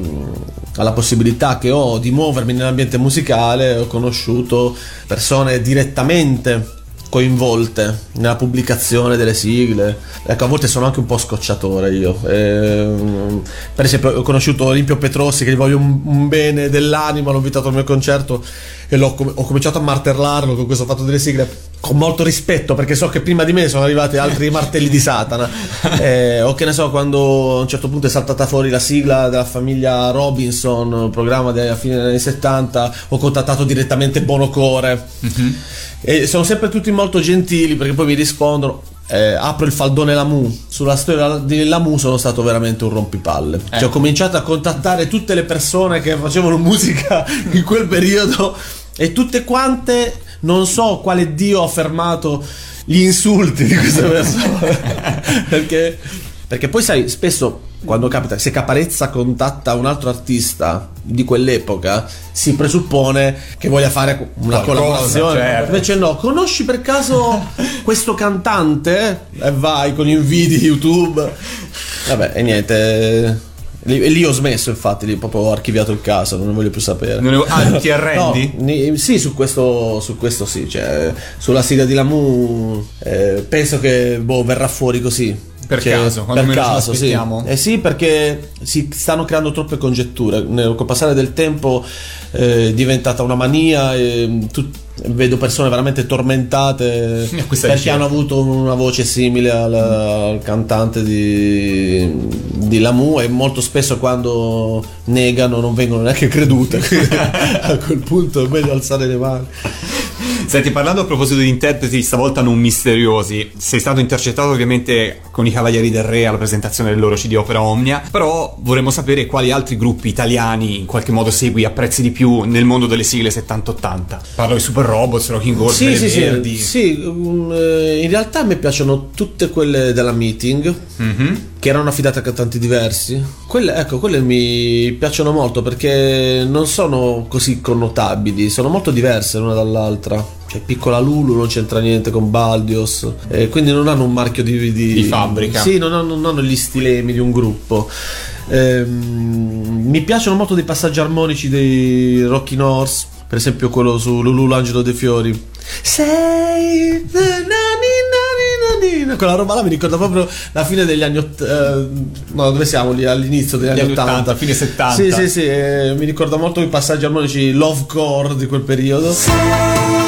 Speaker 4: alla possibilità che ho di muovermi nell'ambiente musicale, ho conosciuto persone direttamente coinvolte nella pubblicazione delle sigle. Ecco, a volte sono anche un po' scocciatore io. Ehm, per esempio, ho conosciuto Olimpio Petrossi, che gli voglio un, un bene dell'anima, l'ho invitato al mio concerto e l'ho com- ho cominciato a martellarlo con questo fatto delle sigle con molto rispetto perché so che prima di me sono arrivati altri *laughs* martelli di Satana. Eh, o che ne so quando a un certo punto è saltata fuori la sigla della famiglia Robinson un programma della fine degli anni 70 ho contattato direttamente Bonocore e sono sempre tutti molto gentili perché poi mi rispondono eh, apro il faldone Lamu. Sulla storia di Lamu sono stato veramente un rompipalle. Cioè, ho cominciato a contattare tutte le persone che facevano *laughs* musica in quel periodo e tutte quante non so quale dio ha fermato gli insulti di queste persone. *laughs* Perché, perché poi sai spesso quando capita se Caparezza contatta un altro artista di quell'epoca si presuppone che voglia fare una
Speaker 2: Qualcosa,
Speaker 4: collaborazione.
Speaker 2: certo.
Speaker 4: invece no conosci per caso questo cantante? E vai con inviti YouTube. Vabbè e niente Lì, lì ho smesso, infatti, lì proprio ho archiviato il caso, non ne voglio più sapere.
Speaker 2: Non ne- ah, ti arrendi?
Speaker 4: No, ni- sì, su questo, su questo sì. Cioè, sulla sigla di Lamu eh, penso che boh, verrà fuori così.
Speaker 2: Per
Speaker 4: Cioè,
Speaker 2: caso, quando
Speaker 4: per caso, sì. Eh sì, perché si stanno creando troppe congetture. Col passare del tempo eh, è diventata una mania. E, tut- vedo persone veramente tormentate *laughs* perché hanno avuto una voce simile al, al cantante di, di Lamu e molto spesso quando negano non vengono neanche credute. *laughs* *laughs* A quel punto è meglio alzare le mani.
Speaker 2: Senti, parlando a proposito di interpreti, stavolta non misteriosi, sei stato intercettato ovviamente con i Cavalieri del Re alla presentazione del loro CD Opera Omnia, però vorremmo sapere quali altri gruppi italiani in qualche modo segui, apprezzi di più nel mondo delle sigle 70-80. Parlo di Super Robots, Rocking Horse,
Speaker 4: Sì, sì, sì,
Speaker 2: Verdi.
Speaker 4: sì, um, eh, in realtà a me piacciono tutte quelle della meeting
Speaker 2: Mhm.
Speaker 4: Che erano affidate a cantanti diversi. Quelle, ecco, quelle mi piacciono molto perché non sono così connotabili, sono molto diverse l'una dall'altra. Cioè, Piccola Lulu non c'entra niente con Baldios, eh, quindi non hanno un marchio di, di,
Speaker 2: Di fabbrica.
Speaker 4: Sì, non hanno, non hanno gli stilemi di un gruppo. Ehm, mi piacciono molto dei passaggi armonici dei Rocky Horse, per esempio quello su Lulu l'angelo dei fiori. Sei nani, nani, nani. quella roba là mi ricorda proprio la fine degli anni ott- eh, no dove siamo lì all'inizio degli
Speaker 2: Gli
Speaker 4: anni
Speaker 2: anni
Speaker 4: 80
Speaker 2: 80, fine 70.
Speaker 4: sì sì sì eh, mi ricorda molto i passaggi armonici love core di quel periodo
Speaker 5: La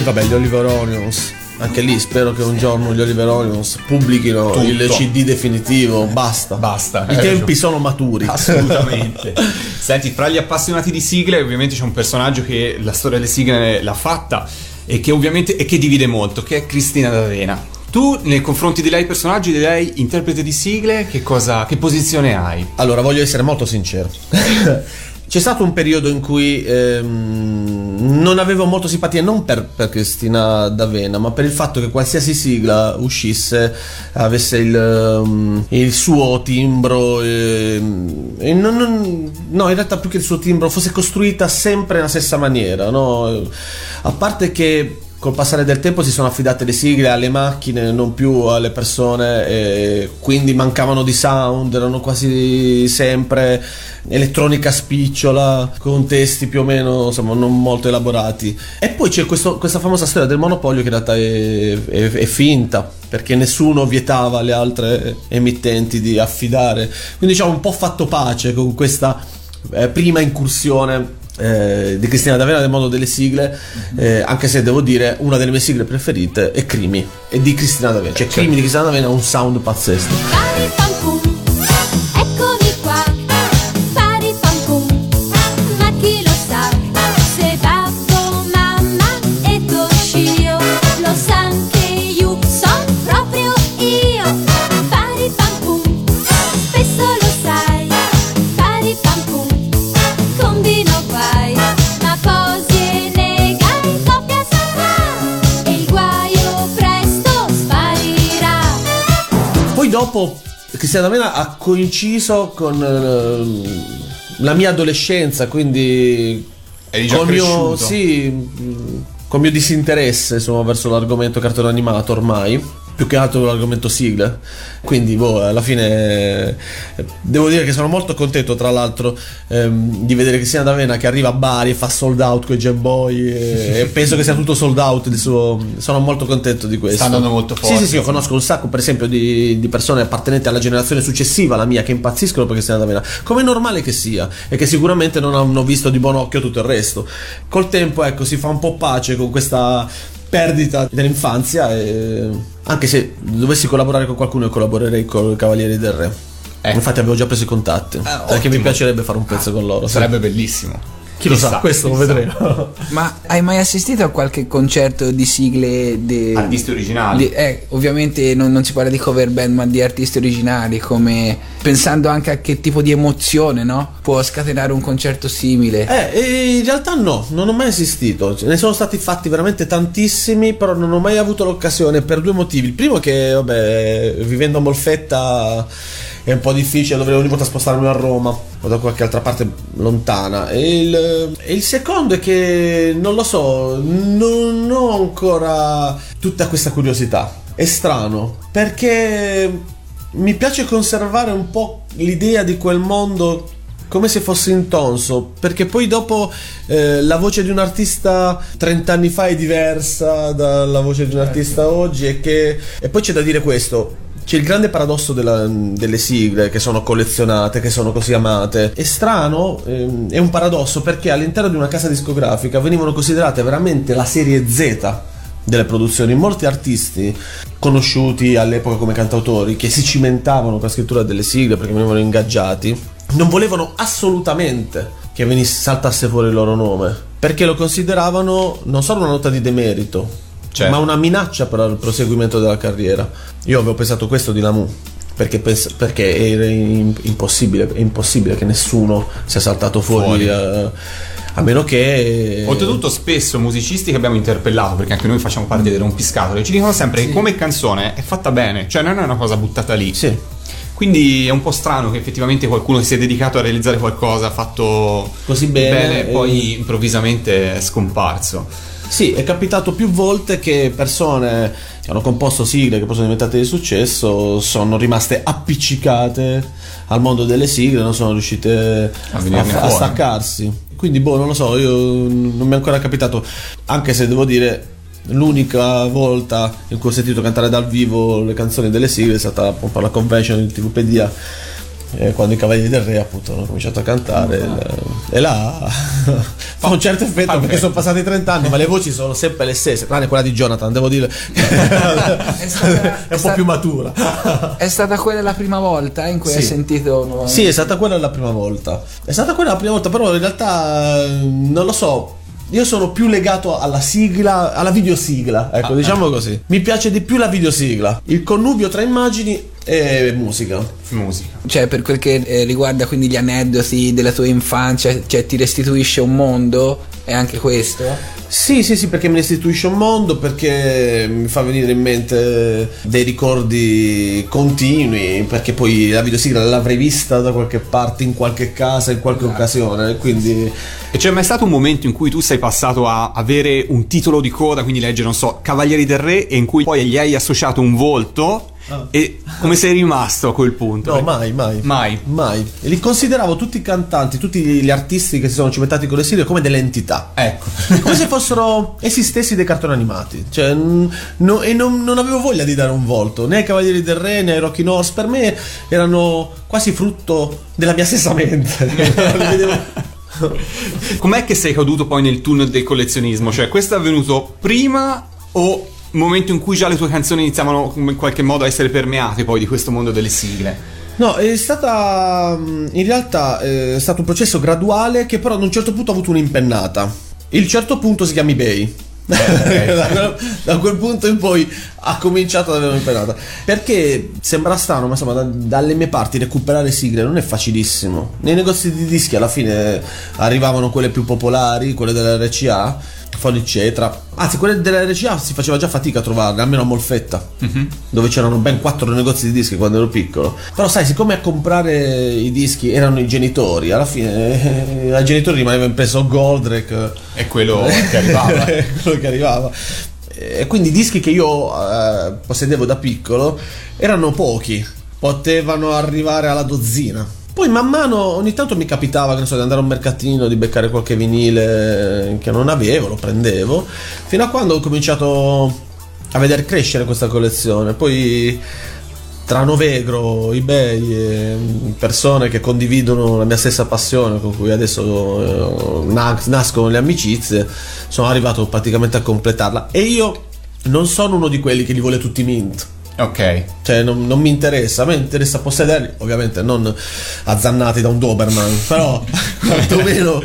Speaker 5: e
Speaker 4: vabbè gli Oliver Onions anche lì spero che un giorno gli Oliver Onions pubblichino
Speaker 2: Tutto.
Speaker 4: il CD definitivo basta
Speaker 2: Basta.
Speaker 4: i tempi sono maturi
Speaker 2: Assolutamente. *laughs* Senti, fra gli appassionati di sigle, ovviamente c'è un personaggio che la storia delle sigle l'ha fatta e che ovviamente e che divide molto, che è Cristina D'Avena. Tu, nei confronti di lei, personaggio di lei, interprete di sigle, che cosa, che posizione hai?
Speaker 4: Allora, voglio essere molto sincero. *laughs* C'è stato un periodo in cui ehm, non avevo molto simpatia non per, per Cristina D'Avena, ma per il fatto che qualsiasi sigla uscisse avesse il, ehm, il suo timbro. ehm, e non- non- no, in realtà più che il suo timbro fosse costruita sempre nella stessa maniera. no? A parte che col passare del tempo si sono affidate le sigle alle macchine, non più alle persone, quindi mancavano di sound, erano quasi sempre elettronica spicciola, con testi più o meno insomma, non molto elaborati. E poi c'è questo- questa famosa storia del monopolio che in realtà è, è- è finta, perché nessuno vietava alle altre emittenti di affidare. Quindi diciamo un po' fatto pace con questa eh, prima incursione eh, di Cristina D'Avena nel mondo delle sigle, eh, anche se devo dire una delle mie sigle preferite è Crimi, è di Cristina D'Avena. Cioè Crimi di Cristina D'Avena ha un sound pazzesco. Dopo Cristina D'Avena ha coinciso con eh, la mia adolescenza, quindi
Speaker 2: Eri già
Speaker 4: mio,
Speaker 2: cresciuto.
Speaker 4: sì, mh, col mio disinteresse insomma, verso l'argomento cartone animato ormai. Più che altro l'argomento sigle. Quindi, boh, alla fine eh, devo dire che sono molto contento, tra l'altro, ehm, di vedere Cristina D'Avena che arriva a Bari e fa sold out con i Game Boy. E, *laughs* e penso che sia tutto sold out. suo- sono molto contento di questo.
Speaker 2: Sta andando molto
Speaker 4: Sì,
Speaker 2: forte,
Speaker 4: sì, sì, io conosco un sacco, per esempio, di, di persone appartenenti alla generazione successiva alla mia che impazziscono per Cristina D'Avena. Come è normale che sia, e che sicuramente non hanno visto di buon occhio tutto il resto. Col tempo, ecco, si fa un po' pace con questa perdita dell'infanzia. E... Anche se dovessi collaborare con qualcuno, io collaborerei con i Cavalieri del Re. Infatti, avevo già preso i contatti. perché mi
Speaker 2: ottimo.
Speaker 4: piacerebbe fare un pezzo con loro. sì.
Speaker 2: Sarebbe bellissimo.
Speaker 4: Chi lo sa,
Speaker 2: Chissà,
Speaker 4: questo lo vedremo. *laughs*
Speaker 3: Ma hai mai assistito a qualche concerto di sigle di
Speaker 2: Artisti originali.
Speaker 3: di- eh, ovviamente non, non si parla di cover band, ma di artisti originali, come pensando anche a che tipo di emozione, no? Può scatenare un concerto simile.
Speaker 4: Eh, in realtà no, non ho mai assistito. Ce Ne sono stati fatti veramente tantissimi, però non ho mai avuto l'occasione per due motivi. Il primo è che, vabbè, vivendo a Molfetta è un po' difficile, dovrei ogni volta spostarmi a Roma o da qualche altra parte lontana. E il, e il secondo è che, non lo so, non ho ancora tutta questa curiosità. È strano, perché mi piace conservare un po' l'idea di quel mondo come se fosse intonso, perché poi dopo eh, la voce di un artista 30 anni fa è diversa dalla voce di un artista oggi e che e poi c'è da dire questo. C'è il grande paradosso della- delle sigle che sono collezionate, che sono così amate. È strano, ehm, è un paradosso perché all'interno di una casa discografica venivano considerate veramente la serie Z delle produzioni. Molti artisti conosciuti all'epoca come cantautori che si cimentavano per la scrittura delle sigle perché venivano ingaggiati, non volevano assolutamente che venisse saltasse fuori il loro nome perché lo consideravano non solo una nota di demerito,
Speaker 2: Certo.
Speaker 4: ma una minaccia per il proseguimento della carriera. Io avevo pensato questo di Lamu. Perché, pens- perché era im- impossibile, è impossibile che nessuno sia saltato fuori,
Speaker 2: Fuori.
Speaker 4: eh, a meno che
Speaker 2: Oltretutto, spesso musicisti che abbiamo interpellato, perché anche noi facciamo parte del rompiscatole, ci dicono sempre che come canzone è fatta bene, cioè non è una cosa buttata lì.
Speaker 4: Sì.
Speaker 2: Quindi è un po' strano che effettivamente qualcuno che si è dedicato a realizzare qualcosa ha fatto
Speaker 4: Così bene,
Speaker 2: e
Speaker 4: e-
Speaker 2: poi improvvisamente è scomparso.
Speaker 4: Sì, è capitato più volte che persone che hanno composto sigle che poi sono diventate di successo sono rimaste appiccicate al mondo delle sigle, non sono riuscite a, a
Speaker 2: fuori.
Speaker 4: staccarsi. Quindi, boh, non lo so, io non mi è ancora capitato, anche se devo dire. L'unica volta in cui ho sentito cantare dal vivo le canzoni delle sigle è stata appunto alla convention di TVpedia eh, quando i Cavalieri del Re appunto hanno cominciato a cantare il- e là *laughs* fa un certo effetto perché sono passati 30 anni ma le voci sono sempre le stesse tranne quella di Jonathan devo dire *laughs* è un po' più matura *laughs*
Speaker 3: È stata quella la prima volta in cui
Speaker 4: Sì.
Speaker 3: hai sentito nuovamente?
Speaker 4: sì è stata quella la prima volta è stata quella la prima volta però in realtà eh, non lo so io sono più legato alla sigla, alla videosigla, ecco, diciamo così. Mi piace di più la videosigla. Il connubio tra immagini è e musica.
Speaker 2: Musica.
Speaker 3: Cioè, per quel che eh, riguarda quindi gli aneddoti della tua infanzia, cioè ti restituisce un mondo? È anche questo?
Speaker 4: Sì, sì, sì, perché mi restituisce un mondo, perché mi fa venire in mente dei ricordi continui, perché poi la videosigla l'avrei vista da qualche parte, in qualche casa, in qualche occasione, quindi...
Speaker 2: E c'è mai stato un momento in cui tu sei passato a avere un titolo di coda, quindi leggere, non so, Cavalieri del Re, e in cui poi gli hai associato un volto? E come sei rimasto a quel punto?
Speaker 4: No, mai, mai.
Speaker 2: Mai.
Speaker 4: Mai. E li consideravo tutti i cantanti, tutti gli artisti che si sono cimentati con le sigle come delle entità.
Speaker 2: Ecco. *laughs*
Speaker 4: come se fossero essi stessi dei cartoni animati. Cioè, no- e non, non avevo voglia di dare un volto né ai Cavalieri del Re né ai Rocky Horse. Per me erano quasi frutto della mia stessa mente. *laughs*
Speaker 2: Com'è che sei caduto poi nel tunnel del collezionismo? Cioè, questo è avvenuto prima o momento in cui già le tue canzoni iniziavano in qualche modo a essere permeate poi di questo mondo delle sigle?
Speaker 4: No, è stata. mm, In realtà eh, è stato un processo graduale che però ad un certo punto ha avuto un'impennata. Il certo punto si chiama eBay. da, *laughs* quel, *laughs* da quel punto in poi ha cominciato ad avere un'impennata. Perché sembra strano, ma insomma, da- dalle mie parti recuperare sigle non è facilissimo. Nei negozi di dischi alla fine arrivavano quelle più popolari, quelle dell'RCA. Folly Cetra, anzi, quelle dell'RCA si faceva già fatica a trovarle, almeno a Molfetta dove c'erano ben quattro negozi di dischi quando ero piccolo. Però sai, siccome a comprare i dischi erano i genitori, alla fine eh, ai genitori rimaneva impresso Goldrake. *laughs*
Speaker 2: E quello che arrivava.
Speaker 4: quello che arrivava. E quindi i dischi che io eh, possedevo da piccolo erano pochi, potevano arrivare alla dozzina. Poi man mano ogni tanto mi capitava che so, di andare a un mercatino, di beccare qualche vinile che non avevo, lo prendevo, fino a quando ho cominciato a vedere crescere questa collezione. Poi tra Novegro, eBay e persone che condividono la mia stessa passione, con cui adesso eh, nas- nascono le amicizie, sono arrivato praticamente a completarla. E io non sono uno di quelli che li vuole tutti mint.
Speaker 2: Ok.
Speaker 4: Cioè, non, non mi interessa. A me interessa possederli, ovviamente non azzannati da un Doberman, però *laughs* quantomeno.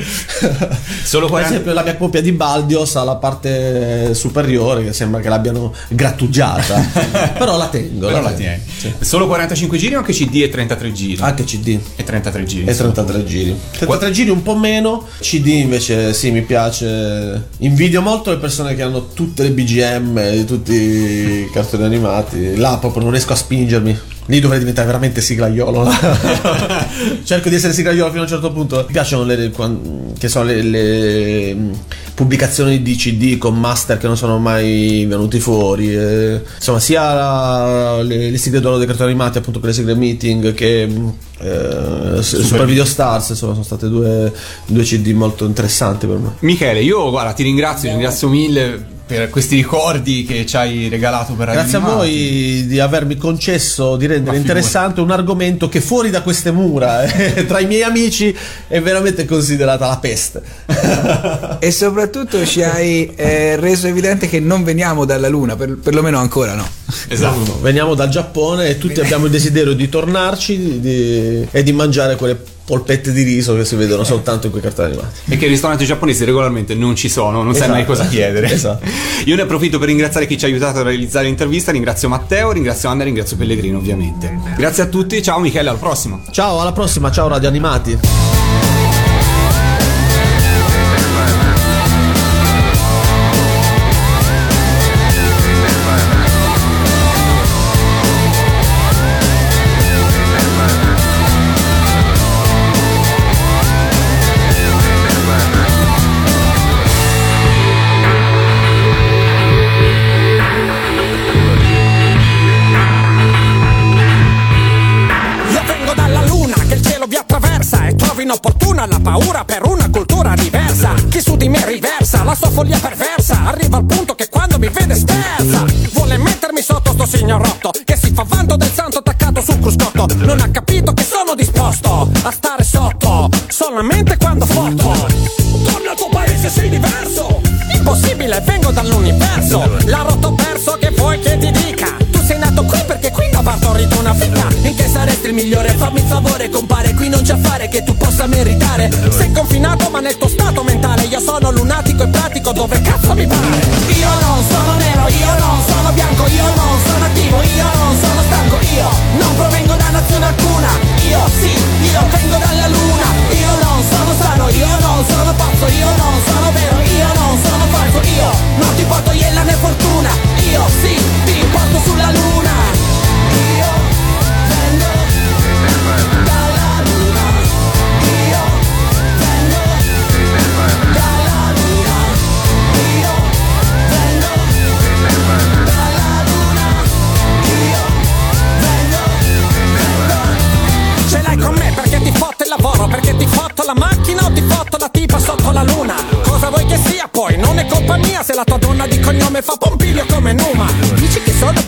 Speaker 2: Solo
Speaker 4: Per
Speaker 2: 40
Speaker 4: esempio, la mia coppia di Baldios ha la parte superiore che sembra che l'abbiano grattugiata, *laughs* però la tengo.
Speaker 2: Però la
Speaker 4: tengo.
Speaker 2: tieni.
Speaker 4: Sì.
Speaker 2: Solo 45 giri o anche CD e 33 giri?
Speaker 4: Anche CD.
Speaker 2: E 33 giri.
Speaker 4: E 33 giri. 33 giri un po' meno. CD invece sì, mi piace. Invidio molto le persone che hanno tutte le BGM di tutti i cartoni animati. Là proprio non riesco a spingermi. Lì dovrei diventare veramente siglaiolo. *laughs* Cerco di essere siglaiolo fino a un certo punto. Mi piacciono le, che sono le, le, mm, pubblicazioni di CD con master che non sono mai venuti fuori. eh. Insomma, sia la- le, le sigle d'oro dei cartoni animati, appunto, per le sigle meeting, che mm, eh, Super, Video Stars. Insomma, sono state due, due CD molto interessanti per me.
Speaker 2: Michele, io guarda, ti ringrazio, ti ringrazio mille per questi ricordi che ci hai regalato per Radio
Speaker 4: Grazie a
Speaker 2: Animati.
Speaker 4: voi di avermi concesso di rendere interessante un argomento che fuori da queste mura, *laughs* eh, tra i miei amici, è veramente considerata la peste.
Speaker 3: E soprattutto ci hai eh, reso evidente che non veniamo dalla Luna, per- perlomeno ancora no.
Speaker 2: Esatto.
Speaker 4: Veniamo dal Giappone e tutti abbiamo il desiderio di tornarci di- di- e di mangiare quelle polpette di riso che si vedono soltanto in quei cartoni animati.
Speaker 2: E che i ristoranti giapponesi regolarmente non ci sono, non sai
Speaker 4: Esatto.
Speaker 2: mai cosa chiedere.
Speaker 4: Esatto.
Speaker 2: Io ne approfitto per ringraziare chi ci ha aiutato a realizzare l'intervista. Ringrazio Matteo, ringrazio Anna e ringrazio Pellegrino, ovviamente. Grazie a tutti, ciao Michele, alla prossima.
Speaker 4: Ciao, alla prossima, ciao Radio Animati.
Speaker 11: Follia perversa, arriva al punto che quando mi vede sterza. Vuole mettermi sotto sto signorotto che si fa vanto del santo attaccato sul cruscotto. Non ha capito che sono disposto a stare sotto solamente quando foto. Torna al tuo paese, sei diverso. Impossibile, vengo dall'universo. La rotto perso che vuoi che ti dica. Tu sei nato qui perché qui non partorito una figa.
Speaker 17: In che saresti il migliore? Fammi il favore, compare, qui non c'è affare che tu possa meritare.
Speaker 11: Sei confinato ma nel tuo stato Io sono lunatico e pratico dove cazzo mi pare?
Speaker 17: Io non sono nero, io non sono bianco, io non sono attivo, io non sono stanco, io non provengo da nazione alcuna. Io sì, io vengo dalla luna Io non sono sano, io non sono pazzo Io non sono
Speaker 11: tipa sotto la luna. Cosa vuoi che sia poi? Non è colpa mia se la tua donna di cognome fa Pompilio come Numa. Dici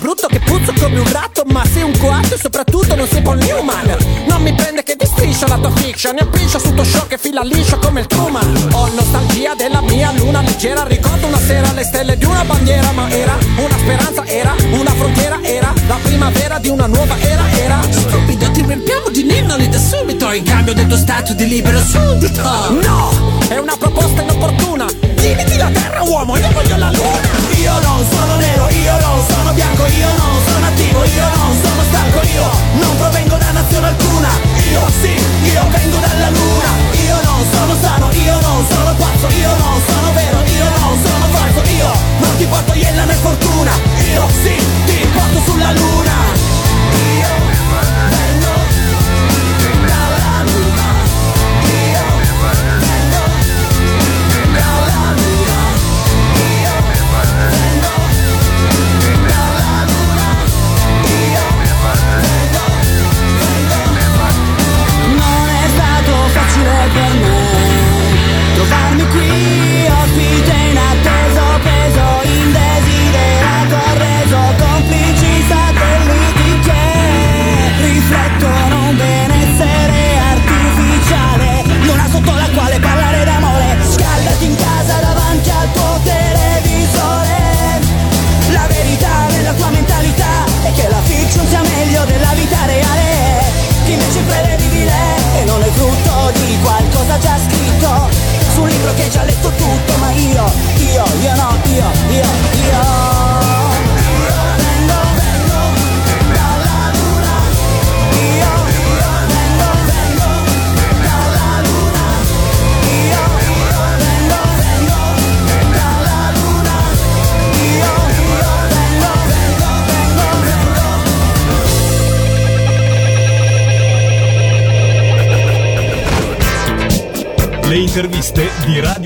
Speaker 11: brutto, che puzzo come un ratto, ma sei un coatto e soprattutto non sei Paul Newman. Non mi prende che ti striscia la tua fiction, e piscia su tuo show che fila liscio come il Truman. Ho nostalgia della mia luna leggera, ricordo una sera le stelle di una bandiera, ma era una speranza, era una frontiera, era la primavera di una nuova era, era.
Speaker 17: Stupido ti riempiamo di ninnoli da subito In cambio del tuo stato di libero suddito
Speaker 11: No, è una proposta inopportuna. Dimiti la terra, uomo, io voglio la luna.
Speaker 17: Io non sono nero, io
Speaker 1: interviste